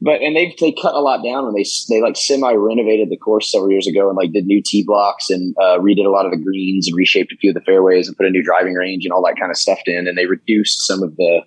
Speaker 7: but and they've they cut a lot down when they they like semi renovated the course several years ago and like did new tee blocks and uh, redid a lot of the greens and reshaped a few of the fairways and put a new driving range and all that kind of stuff in. And they reduced some of the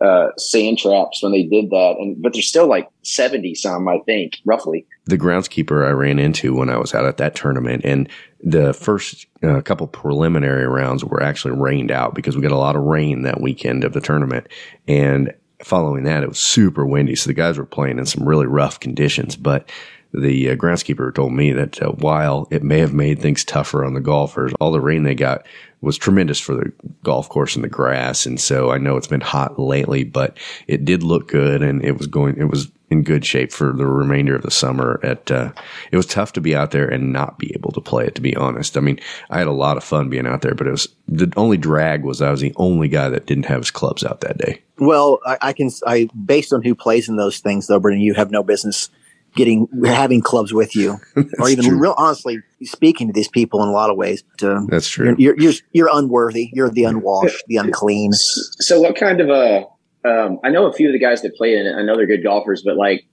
Speaker 7: uh, sand traps when they did that. And but there's still like 70 some I think roughly.
Speaker 2: The groundskeeper I ran into when I was out at that tournament and the first uh, couple preliminary rounds were actually rained out because we got a lot of rain that weekend of the tournament. And following that, it was super windy. So the guys were playing in some really rough conditions. But the uh, groundskeeper told me that uh, while it may have made things tougher on the golfers, all the rain they got was tremendous for the golf course and the grass. And so I know it's been hot lately, but it did look good and it was going, it was in good shape for the remainder of the summer. At uh, it was tough to be out there and not be able to play it. To be honest, I mean, I had a lot of fun being out there, but it was the only drag was I was the only guy that didn't have his clubs out that day.
Speaker 6: Well, I, I can, I based on who plays in those things, though, Brendon, you have no business getting having clubs with you, or even
Speaker 2: true.
Speaker 6: real honestly speaking to these people in a lot of ways. To,
Speaker 2: That's true.
Speaker 6: You're, you're you're unworthy. You're the unwashed, the unclean.
Speaker 7: So what kind of a? Um, I know a few of the guys that play in it. I know they're good golfers, but like,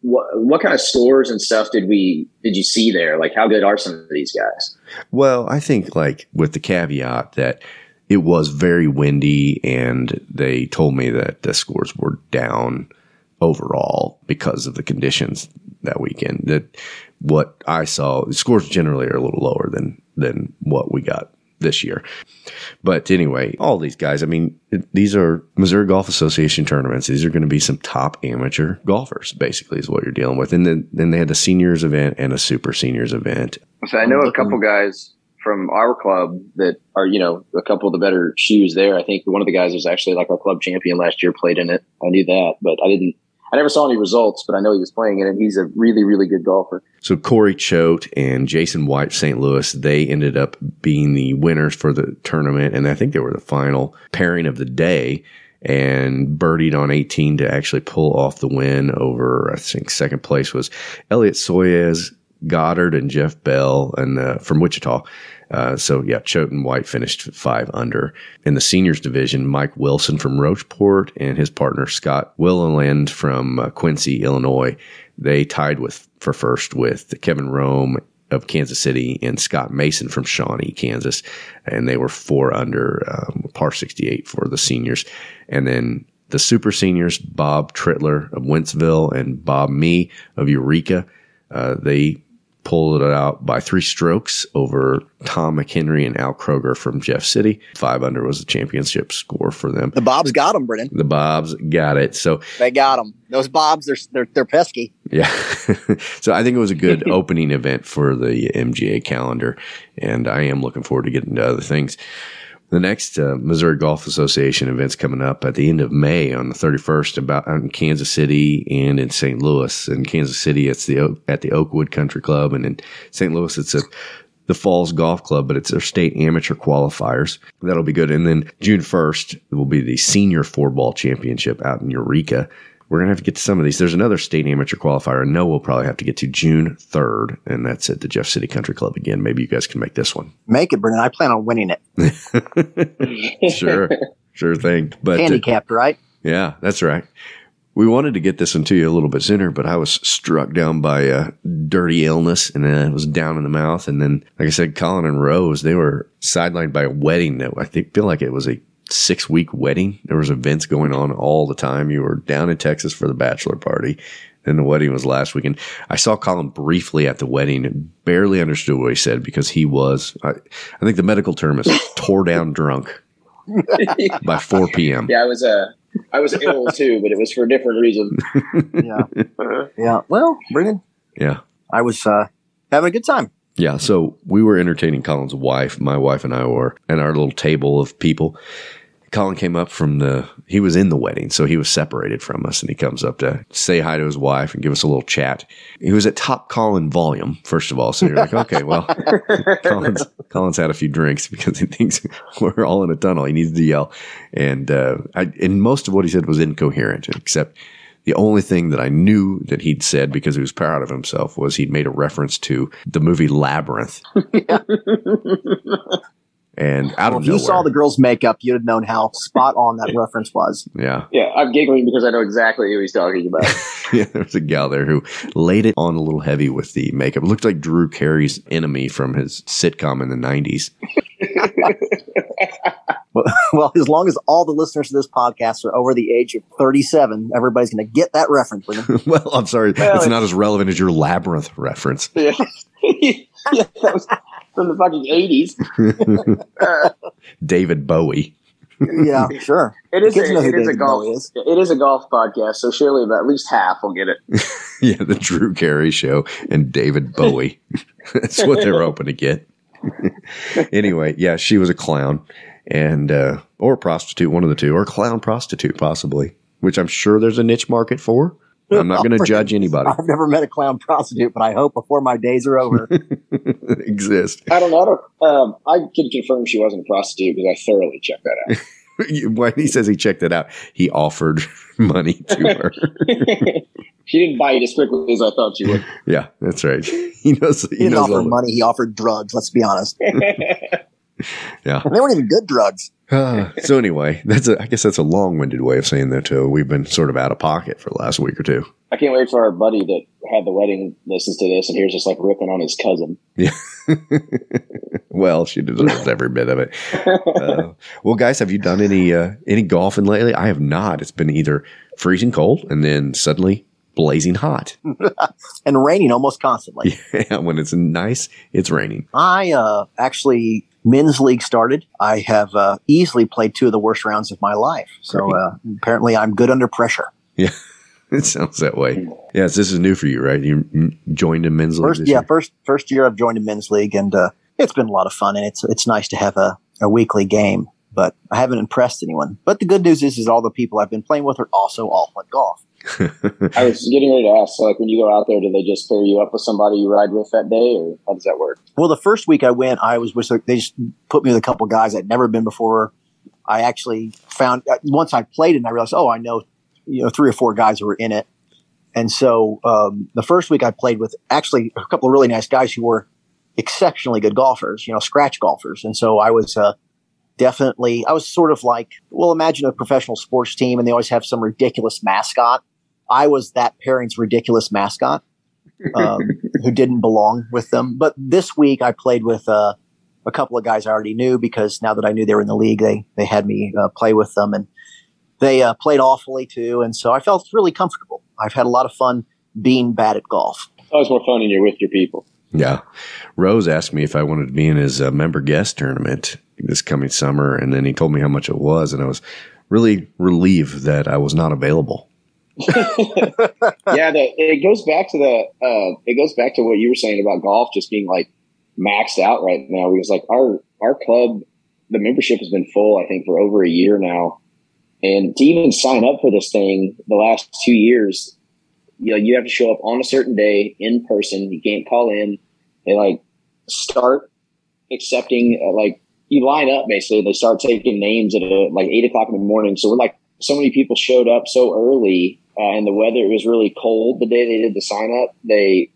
Speaker 7: what what kind of scores and stuff did we did you see there? Like, how good are some of these guys?
Speaker 2: Well, I think like with the caveat that it was very windy and they told me that the scores were down overall because of the conditions that weekend. That what I saw, the scores generally are a little lower than than what we got this year. But anyway, all these guys, I mean, these are Missouri Golf Association tournaments. These are going to be some top amateur golfers, basically, is what you're dealing with. And then, then they had the seniors event and a super seniors event.
Speaker 7: So I know a couple guys from our club that are, you know, a couple of the better shoes there. I think one of the guys was actually like our club champion last year, played in it. I knew that, but I didn't. I never saw any results, but I know he was playing in it. He's a really, really good golfer.
Speaker 2: So Corey Choate and Jason White, St. Louis, they ended up being the winners for the tournament, and I think they were the final pairing of the day. And birdied on 18 to actually pull off the win over. I think second place was Elliot Soyez, Goddard, and Jeff Bell, and uh, from Wichita. Uh, so yeah, Choate and White finished five under. In the seniors division, Mike Wilson from Rocheport and his partner Scott Williland from uh, Quincy, Illinois, they tied with for first with Kevin Rome of Kansas City and Scott Mason from Shawnee, Kansas, and they were four under um, par 68 for the seniors. And then the super seniors, Bob Trittler of Wentzville and Bob Me of Eureka, uh, they pulled it out by three strokes over Tom McHenry and Al Kroger from Jeff City. Five under was the championship score for them.
Speaker 6: The Bobs got them, Brendon.
Speaker 2: The Bobs got it. So
Speaker 6: They got them. Those Bobs, they're they're, they're pesky.
Speaker 2: yeah. so I think it was a good opening event for the MGA calendar, and I am looking forward to getting to other things. The next uh, Missouri Golf Association event's coming up at the end of May on the 31st, about in Kansas City and in St. Louis. In Kansas City, it's the at the Oakwood Country Club, and in St. Louis, it's at the Falls Golf Club, but it's their state amateur qualifiers. That'll be good. And then June 1st will be the Senior Four Ball Championship out in Eureka. We're gonna have to get to some of these. There's another state amateur qualifier. I know we'll probably have to get to June 3rd, and that's at the Jeff City Country Club again. Maybe you guys can make this one.
Speaker 6: Make it, Brendon. I plan on winning it.
Speaker 2: sure, sure thing. But uh,
Speaker 6: Handicapped, right?
Speaker 2: yeah, that's right. We wanted to get this one to you a little bit sooner, but I was struck down by a dirty illness and then it was down in the mouth. And then, like I said, Collin and Rose, they were sidelined by a wedding that I think feel like it was a six week wedding. There was events going on all the time. You were down in Texas for the bachelor party. Then the wedding was last weekend. I saw Collin briefly at the wedding and barely understood what he said because he was, I, I think the medical term is tore down drunk by 4 p.m.
Speaker 7: Yeah, I was uh, I was ill too, but it was for a different reason.
Speaker 6: yeah, yeah. Well, Brendon,
Speaker 2: Yeah.
Speaker 6: I was uh, having a good time.
Speaker 2: Yeah, so we were entertaining Collin's wife, my wife and I were, and our little table of people. Collin came up from the, he was in the wedding, so he was separated from us, and he comes up to say hi to his wife and give us a little chat. He was at top Collin volume, first of all, so you're like, okay, well, Collin's, Collin's had a few drinks because he thinks we're all in a tunnel. He needs to yell. And, uh, I, and most of what he said was incoherent, except the only thing that I knew that he'd said because he was proud of himself was he'd made a reference to the movie Labyrinth. And out
Speaker 6: Well,
Speaker 2: of
Speaker 6: if you saw the girl's makeup, you'd have known how spot on that reference was.
Speaker 2: yeah,
Speaker 7: Yeah, I'm giggling because I know exactly who he's talking about.
Speaker 2: yeah, there was a gal there who laid it on a little heavy with the makeup. It looked like Drew Carey's enemy from his sitcom in the '90s.
Speaker 6: Well, well, as long as all the listeners to this podcast are over the age of 37, everybody's going to get that reference.
Speaker 2: Well, I'm sorry,
Speaker 7: Well,
Speaker 2: it's
Speaker 7: it's-
Speaker 2: not as relevant as your labyrinth reference.
Speaker 7: yeah. yeah, that was from the fucking 80s. Uh,
Speaker 2: David Bowie.
Speaker 6: yeah, sure.
Speaker 7: it is,
Speaker 6: Kids
Speaker 7: a,
Speaker 6: know who
Speaker 7: it is a golf.
Speaker 6: Is.
Speaker 7: It is a golf podcast, so surely about at least half will get it.
Speaker 2: Yeah, the Drew Carey show and David Bowie. That's what they're hoping to get. anyway, yeah, she was a clown and uh, or a prostitute, one of the two, or a clown prostitute possibly, which I'm sure there's a niche market for. I'm not going to judge anybody.
Speaker 6: I've never met a clown prostitute, but I hope before my days are over.
Speaker 2: exist.
Speaker 7: I don't know. I, don't, um, I can confirm she wasn't a prostitute because I thoroughly checked that out.
Speaker 2: when he says he checked it out, he offered money to her.
Speaker 7: she didn't bite as quickly as I thought she would.
Speaker 2: yeah, that's right. He knows.
Speaker 6: He
Speaker 2: He
Speaker 6: didn't
Speaker 2: knows.
Speaker 6: offer money, he offered drugs, let's be honest.
Speaker 2: Yeah.
Speaker 6: And they weren't even good drugs.
Speaker 2: Uh, so anyway, that's a. I guess that's a long-winded way of saying that too. We've been sort of out of pocket for the last week or two.
Speaker 7: I can't wait for our buddy that had the wedding listens to this and here's just like ripping on his cousin.
Speaker 2: Yeah. well, she deserves every bit of it. Uh, well, guys, have you done any uh, any golfing lately? I have not. It's been either freezing cold and then suddenly blazing hot.
Speaker 6: and raining almost constantly.
Speaker 2: Yeah, when it's nice, it's raining.
Speaker 6: I uh, actually men's league started. I have uh, easily played two of the worst rounds of my life. So uh, apparently, I'm good under pressure.
Speaker 2: Yeah, it sounds that way. Yes, this is new for you, right? You joined in men's league
Speaker 6: First,
Speaker 2: this
Speaker 6: yeah,
Speaker 2: year?
Speaker 6: first first year I've joined a men's league, and uh, it's been a lot of fun. And it's it's nice to have a, a weekly game. But I haven't impressed anyone. But the good news is, is all the people I've been playing with are also all at golf.
Speaker 7: I was getting ready to ask, so like when you go out there, do they just pair you up with somebody you ride with that day, or how does that work?
Speaker 6: Well, the first week I went, I was with they just put me with a couple guys I'd never been before. I actually found uh, once I played it, and I realized, oh, I know, you know, three or four guys who were in it. And so um, the first week I played with actually a couple of really nice guys who were exceptionally good golfers, you know, scratch golfers. And so I was uh, definitely, I was sort of like, well, imagine a professional sports team and they always have some ridiculous mascot. I was that pairing's ridiculous mascot um, who didn't belong with them. But this week I played with uh, a couple of guys I already knew because now that I knew they were in the league, they they had me uh, play with them, and they uh, played awfully too. And so I felt really comfortable. I've had a lot of fun being bad at golf.
Speaker 7: It's always more fun when you're with your people.
Speaker 2: Yeah. Rose asked me if I wanted to be in his uh, member guest tournament this coming summer, and then he told me how much it was, and I was really relieved that I was not available.
Speaker 7: yeah, the, it goes back to the uh, it goes back to what you were saying about golf just being like maxed out right now. Because like our our club, the membership has been full, I think, for over a year now, and to even sign up for this thing the last two years, you know, you have to show up on a certain day in person. You can't call in. They like start accepting uh, like you line up basically. They start taking names at uh, like eight o'clock in the morning. So we're like so many people showed up so early, uh, and the weather. It was really cold the day they did the sign up. They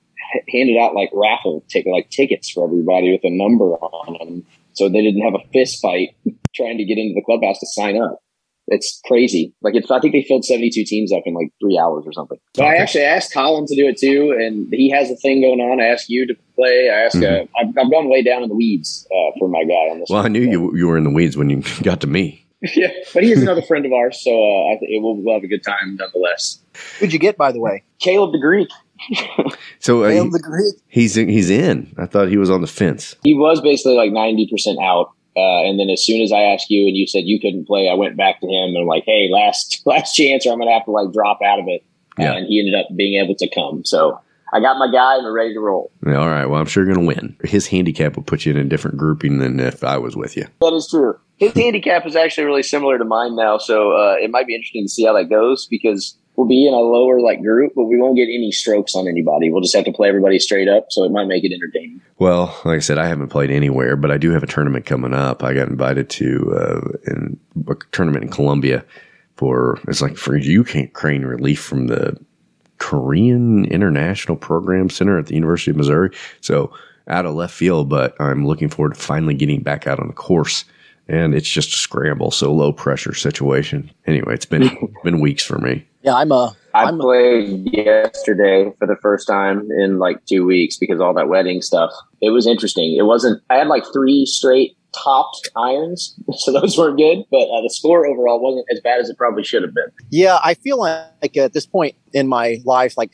Speaker 7: handed out like raffle ticket, like tickets for everybody with a number on them, so they didn't have a fist fight trying to get into the clubhouse to sign up. It's crazy. Like it's, I think they filled seventy-two teams up in like three hours or something. But I actually asked Collin to do it too, and he has a thing going on. I asked you to play. I asked. Uh, I've, I've gone way down in the weeds uh, for my guy on this.
Speaker 2: Well, I knew you you were in the weeds when you got to me.
Speaker 7: yeah, but he is another friend of ours, so uh, I think we'll, we'll have a good time nonetheless.
Speaker 6: Who'd you get, by the way?
Speaker 7: Caleb the Greek.
Speaker 2: So uh,
Speaker 6: Caleb the Greek.
Speaker 2: he's in, he's in. I thought he was on the fence.
Speaker 7: He was basically like ninety percent out, uh, and then as soon as I asked you and you said you couldn't play, I went back to him and I'm like, "Hey, last last chance, or I'm gonna have to like drop out of it."
Speaker 2: Yeah.
Speaker 7: and he ended up being able to come. So I got my guy and we're ready to roll.
Speaker 2: Yeah, All right. Well, I'm sure you're going to win. His handicap will put you in a different grouping than if I was with you.
Speaker 7: That is true. His handicap is actually really similar to mine now, so uh, it might be interesting to see how that goes because we'll be in a lower like group, but we won't get any strokes on anybody. We'll just have to play everybody straight up, so it might make it entertaining.
Speaker 2: Well, like I said, I haven't played anywhere, but I do have a tournament coming up. I got invited to uh, in, a tournament in Columbia for it's like for Ukraine relief from the Korean International Program Center at the University of Missouri. So out of left field, but I'm looking forward to finally getting back out on the course. And it's just a scramble, so low pressure situation. Anyway, it's been been weeks for me.
Speaker 6: Yeah, I'm a.
Speaker 7: I
Speaker 6: I'm a,
Speaker 7: played yesterday for the first time in like two weeks because all that wedding stuff. It was interesting. It wasn't. I had like three straight topped irons, so those weren't good. But uh, the score overall wasn't as bad as it probably should have been.
Speaker 6: yeah, I feel like at this point in my life, like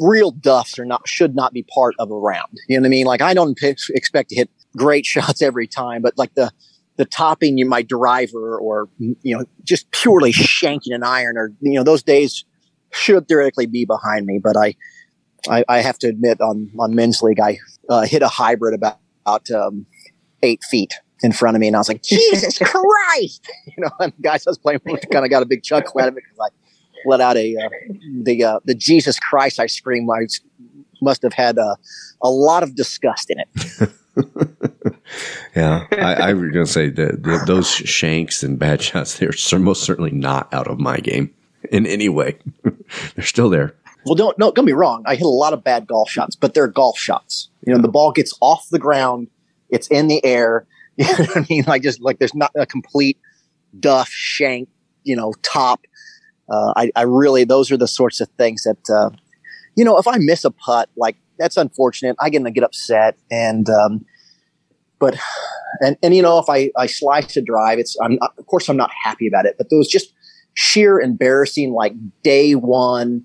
Speaker 6: real duffs are not should not be part of a round. You know what I mean? Like I don't pick, expect to hit great shots every time, but like the the topping you my driver or you know just purely shanking an iron or you know those days should theoretically be behind me. But I I, I have to admit on on men's league I uh, hit a hybrid about, about um, eight feet in front of me, and I was like, Jesus Christ! You know, and guys I was playing with kind of got a big chuckle out of it because I let out a uh, the uh, the Jesus Christ I scream. I must have had uh, a lot of disgust in it.
Speaker 2: Yeah, I, I was going to say that the, those shanks and bad shots, they're most certainly not out of my game in any way. they're still there.
Speaker 6: Well, don't no, don't be wrong. I hit a lot of bad golf shots, but they're golf shots. You know, the ball gets off the ground, it's in the air. You know what I mean? Like just like there's not a complete duff shank. You know, top. Uh, I, I really those are the sorts of things that uh, you know. If I miss a putt, like that's unfortunate. I get to get upset, and um, but and and you know if I I slice a drive, it's I'm not, of course I'm not happy about it. But those just sheer embarrassing like day one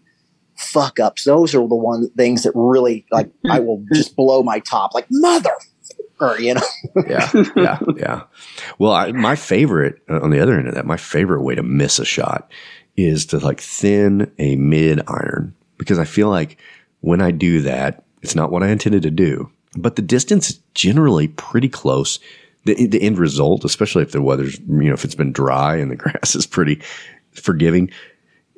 Speaker 6: fuck ups. Those are the one things that really like I will just blow my top. Like mother, you know.
Speaker 2: Yeah, yeah, yeah. Well, I, my favorite uh, on the other end of that, my favorite way to miss a shot is to like thin a mid iron because I feel like when I do that, it's not what I intended to do, but the distance is generally pretty close. The, the end result, especially if the weather's, you know, if it's been dry and the grass is pretty forgiving,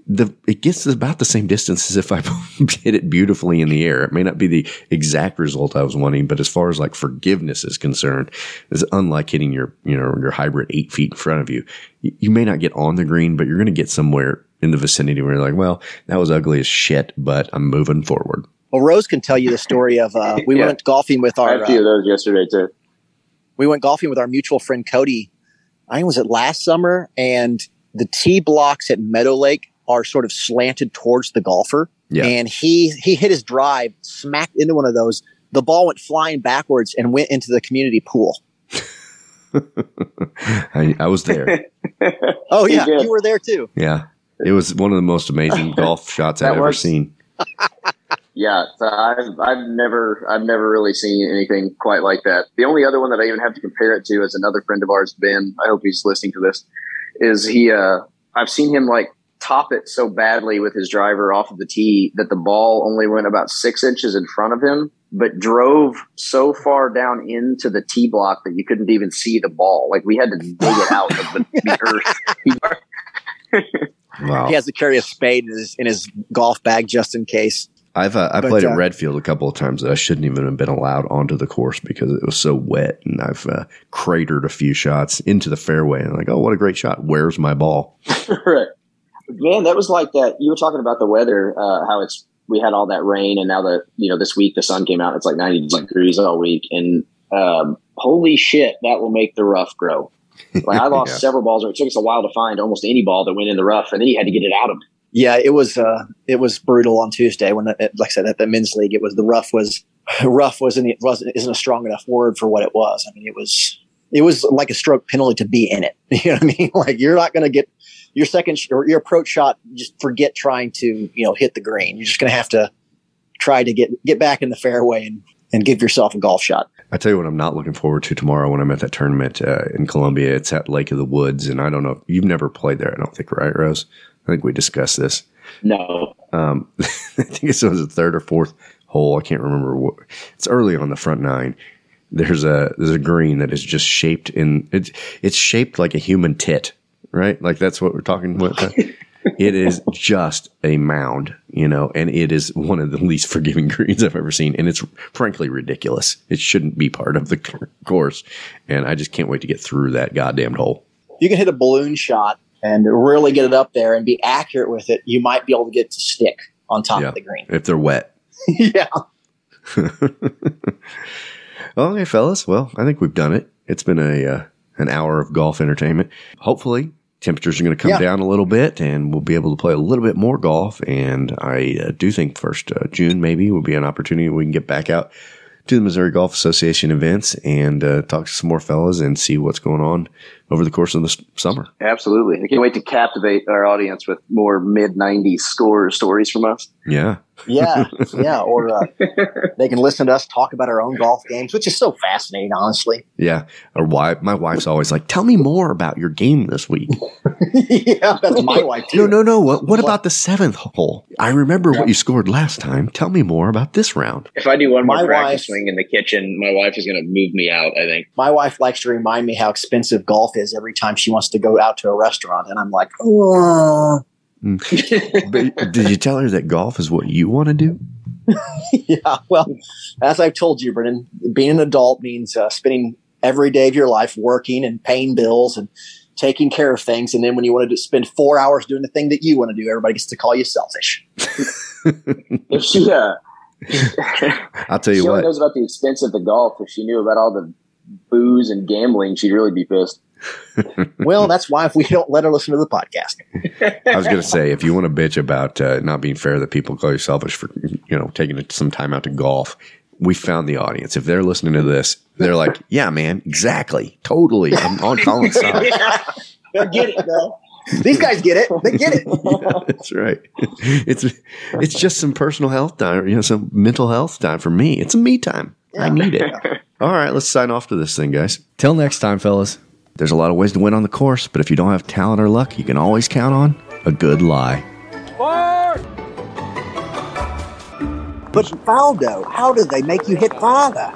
Speaker 2: the it gets about the same distance as if I hit it beautifully in the air. It may not be the exact result I was wanting, but as far as like forgiveness is concerned, it's unlike hitting your you know your hybrid eight feet in front of you. You, you may not get on the green, but you're going to get somewhere in the vicinity where you're like, well, that was ugly as shit, but I'm moving forward.
Speaker 6: Well, Rose can tell you the story of uh, we
Speaker 7: Yeah.
Speaker 6: went golfing with our.
Speaker 7: I had
Speaker 6: our
Speaker 7: a few of
Speaker 6: uh,
Speaker 7: those yesterday too.
Speaker 6: we went golfing with our mutual friend Cody. I think was it last summer, and the tee blocks at Meadow Lake are sort of slanted towards the golfer.
Speaker 2: Yeah.
Speaker 6: And he he hit his drive, smacked into one of those. The ball went flying backwards and went into the community pool.
Speaker 2: I, I was there.
Speaker 6: Oh yeah, you were there too.
Speaker 2: Yeah. It was one of the most amazing golf shots I've ever
Speaker 7: works.
Speaker 2: seen.
Speaker 7: Yeah, so I've I've never I've never really seen anything quite like that. The only other one that I even have to compare it to is another friend of ours, Ben. I hope he's listening to this. Is he? uh I've seen him like top it so badly with his driver off of the tee that the ball only went about six inches in front of him, but drove so far down into the tee block that you couldn't even see the ball. Like we had to dig it out of the, the earth.
Speaker 2: Wow.
Speaker 6: He has to carry a spade in his in his golf bag just in case.
Speaker 2: I've uh, I
Speaker 6: But,
Speaker 2: played
Speaker 6: uh,
Speaker 2: at Redfield a couple of times that I shouldn't even have been allowed onto the course because it was so wet, and I've uh, cratered a few shots into the fairway, and I'm like, oh, what a great shot! Where's my ball?
Speaker 7: right. Man, that was like that. You were talking about the weather, uh, how it's we had all that rain, and now that you know this week the sun came out. It's like ninety degrees all week, and um, holy shit, that will make the rough grow. Like I lost
Speaker 2: Yeah.
Speaker 7: several balls, or it took us a while to find almost any ball that went in the rough, and then you had to get it out of it.
Speaker 6: Yeah, it was uh, it was brutal on Tuesday when, it, like I said, at the men's league, it was the rough was rough wasn't wasn't isn't a strong enough word for what it was. I mean, it was it was like a stroke penalty to be in it. You know what I mean? Like you're not going to get your second sh- or your approach shot. Just forget trying to you know hit the green. You're just going to have to try to get get back in the fairway and and give yourself a golf shot.
Speaker 2: I tell you what, I'm not looking forward to tomorrow when I'm at that tournament uh, in Columbia. It's at Lake of the Woods, and I don't know. You've never played there, I don't think, right, Rose? I think we discussed this.
Speaker 7: No,
Speaker 2: Um, I think it was the third or fourth hole. I can't remember. What, it's early on the front nine. There's a there's a green that is just shaped in it's it's shaped like a human tit, right? Like that's what we're talking about. it is just a mound, you know, and it is one of the least forgiving greens I've ever seen, and it's frankly ridiculous. It shouldn't be part of the course, and I just can't wait to get through that goddamned hole.
Speaker 6: You can hit a balloon shot and really get it up there and be accurate with it. You might be able to get to stick on top
Speaker 2: Yeah.
Speaker 6: of the green.
Speaker 2: If they're wet,
Speaker 6: yeah.
Speaker 2: okay, fellas. Well, I think we've done it. It's been a uh, an hour of golf entertainment. Hopefully, temperatures are going to come
Speaker 6: Yeah.
Speaker 2: down a little bit, and we'll be able to play a little bit more golf. And I uh, do think first uh, June maybe will be an opportunity we can get back out to the Missouri Golf Association events and uh, talk to some more fellas and see what's going on over the course of the summer.
Speaker 7: Absolutely. I can't wait to captivate our audience with more mid 90s score stories from us.
Speaker 2: Yeah.
Speaker 6: Yeah, yeah. Or uh, they can listen to us talk about our own golf games, which is so fascinating, honestly.
Speaker 2: Yeah. Or why my wife's always like, tell me more about your game this week.
Speaker 6: yeah, that's my wife too.
Speaker 2: No, no, no. What, what about the seventh hole? I remember what you scored last time. Tell me more about this round.
Speaker 7: If I do one more
Speaker 6: My
Speaker 7: practice
Speaker 6: wife-
Speaker 7: swing in the kitchen, my wife is going to move me out, I think.
Speaker 6: My wife likes to remind me how expensive golf is every time she wants to go out to a restaurant, and I'm like, oh,
Speaker 2: But did you tell her that golf is what you want to do?
Speaker 6: yeah. Well, as I've told you, Brendon, being an adult means uh, spending every day of your life working and paying bills and taking care of things, and then when you want to spend four hours doing the thing that you want to do, everybody gets to call you selfish.
Speaker 7: If she, uh,
Speaker 2: I'll tell you
Speaker 7: she
Speaker 2: what.
Speaker 7: knows about the expense of the golf. If she knew about all the booze and gambling, she'd really be pissed.
Speaker 6: Well, that's why if we don't let her listen to the podcast.
Speaker 2: I was going to say, if you want to bitch about uh, not being fair that people call you selfish for you know taking some time out to golf, we found the audience. If they're listening to this, they're like, "Yeah, man, exactly, totally." I'm on Collin's side.
Speaker 6: I get it, bro. These guys get it. They get it.
Speaker 2: That's right. It's it's just some personal health time, you know, some mental health time for me. It's a me time. I need it. All right, let's sign off to this thing, guys.
Speaker 9: Till next time, fellas.
Speaker 2: There's a lot of ways to win on the course, but if you don't have talent or luck, you can always count on a good lie.
Speaker 6: But Faldo, how do they make you hit father?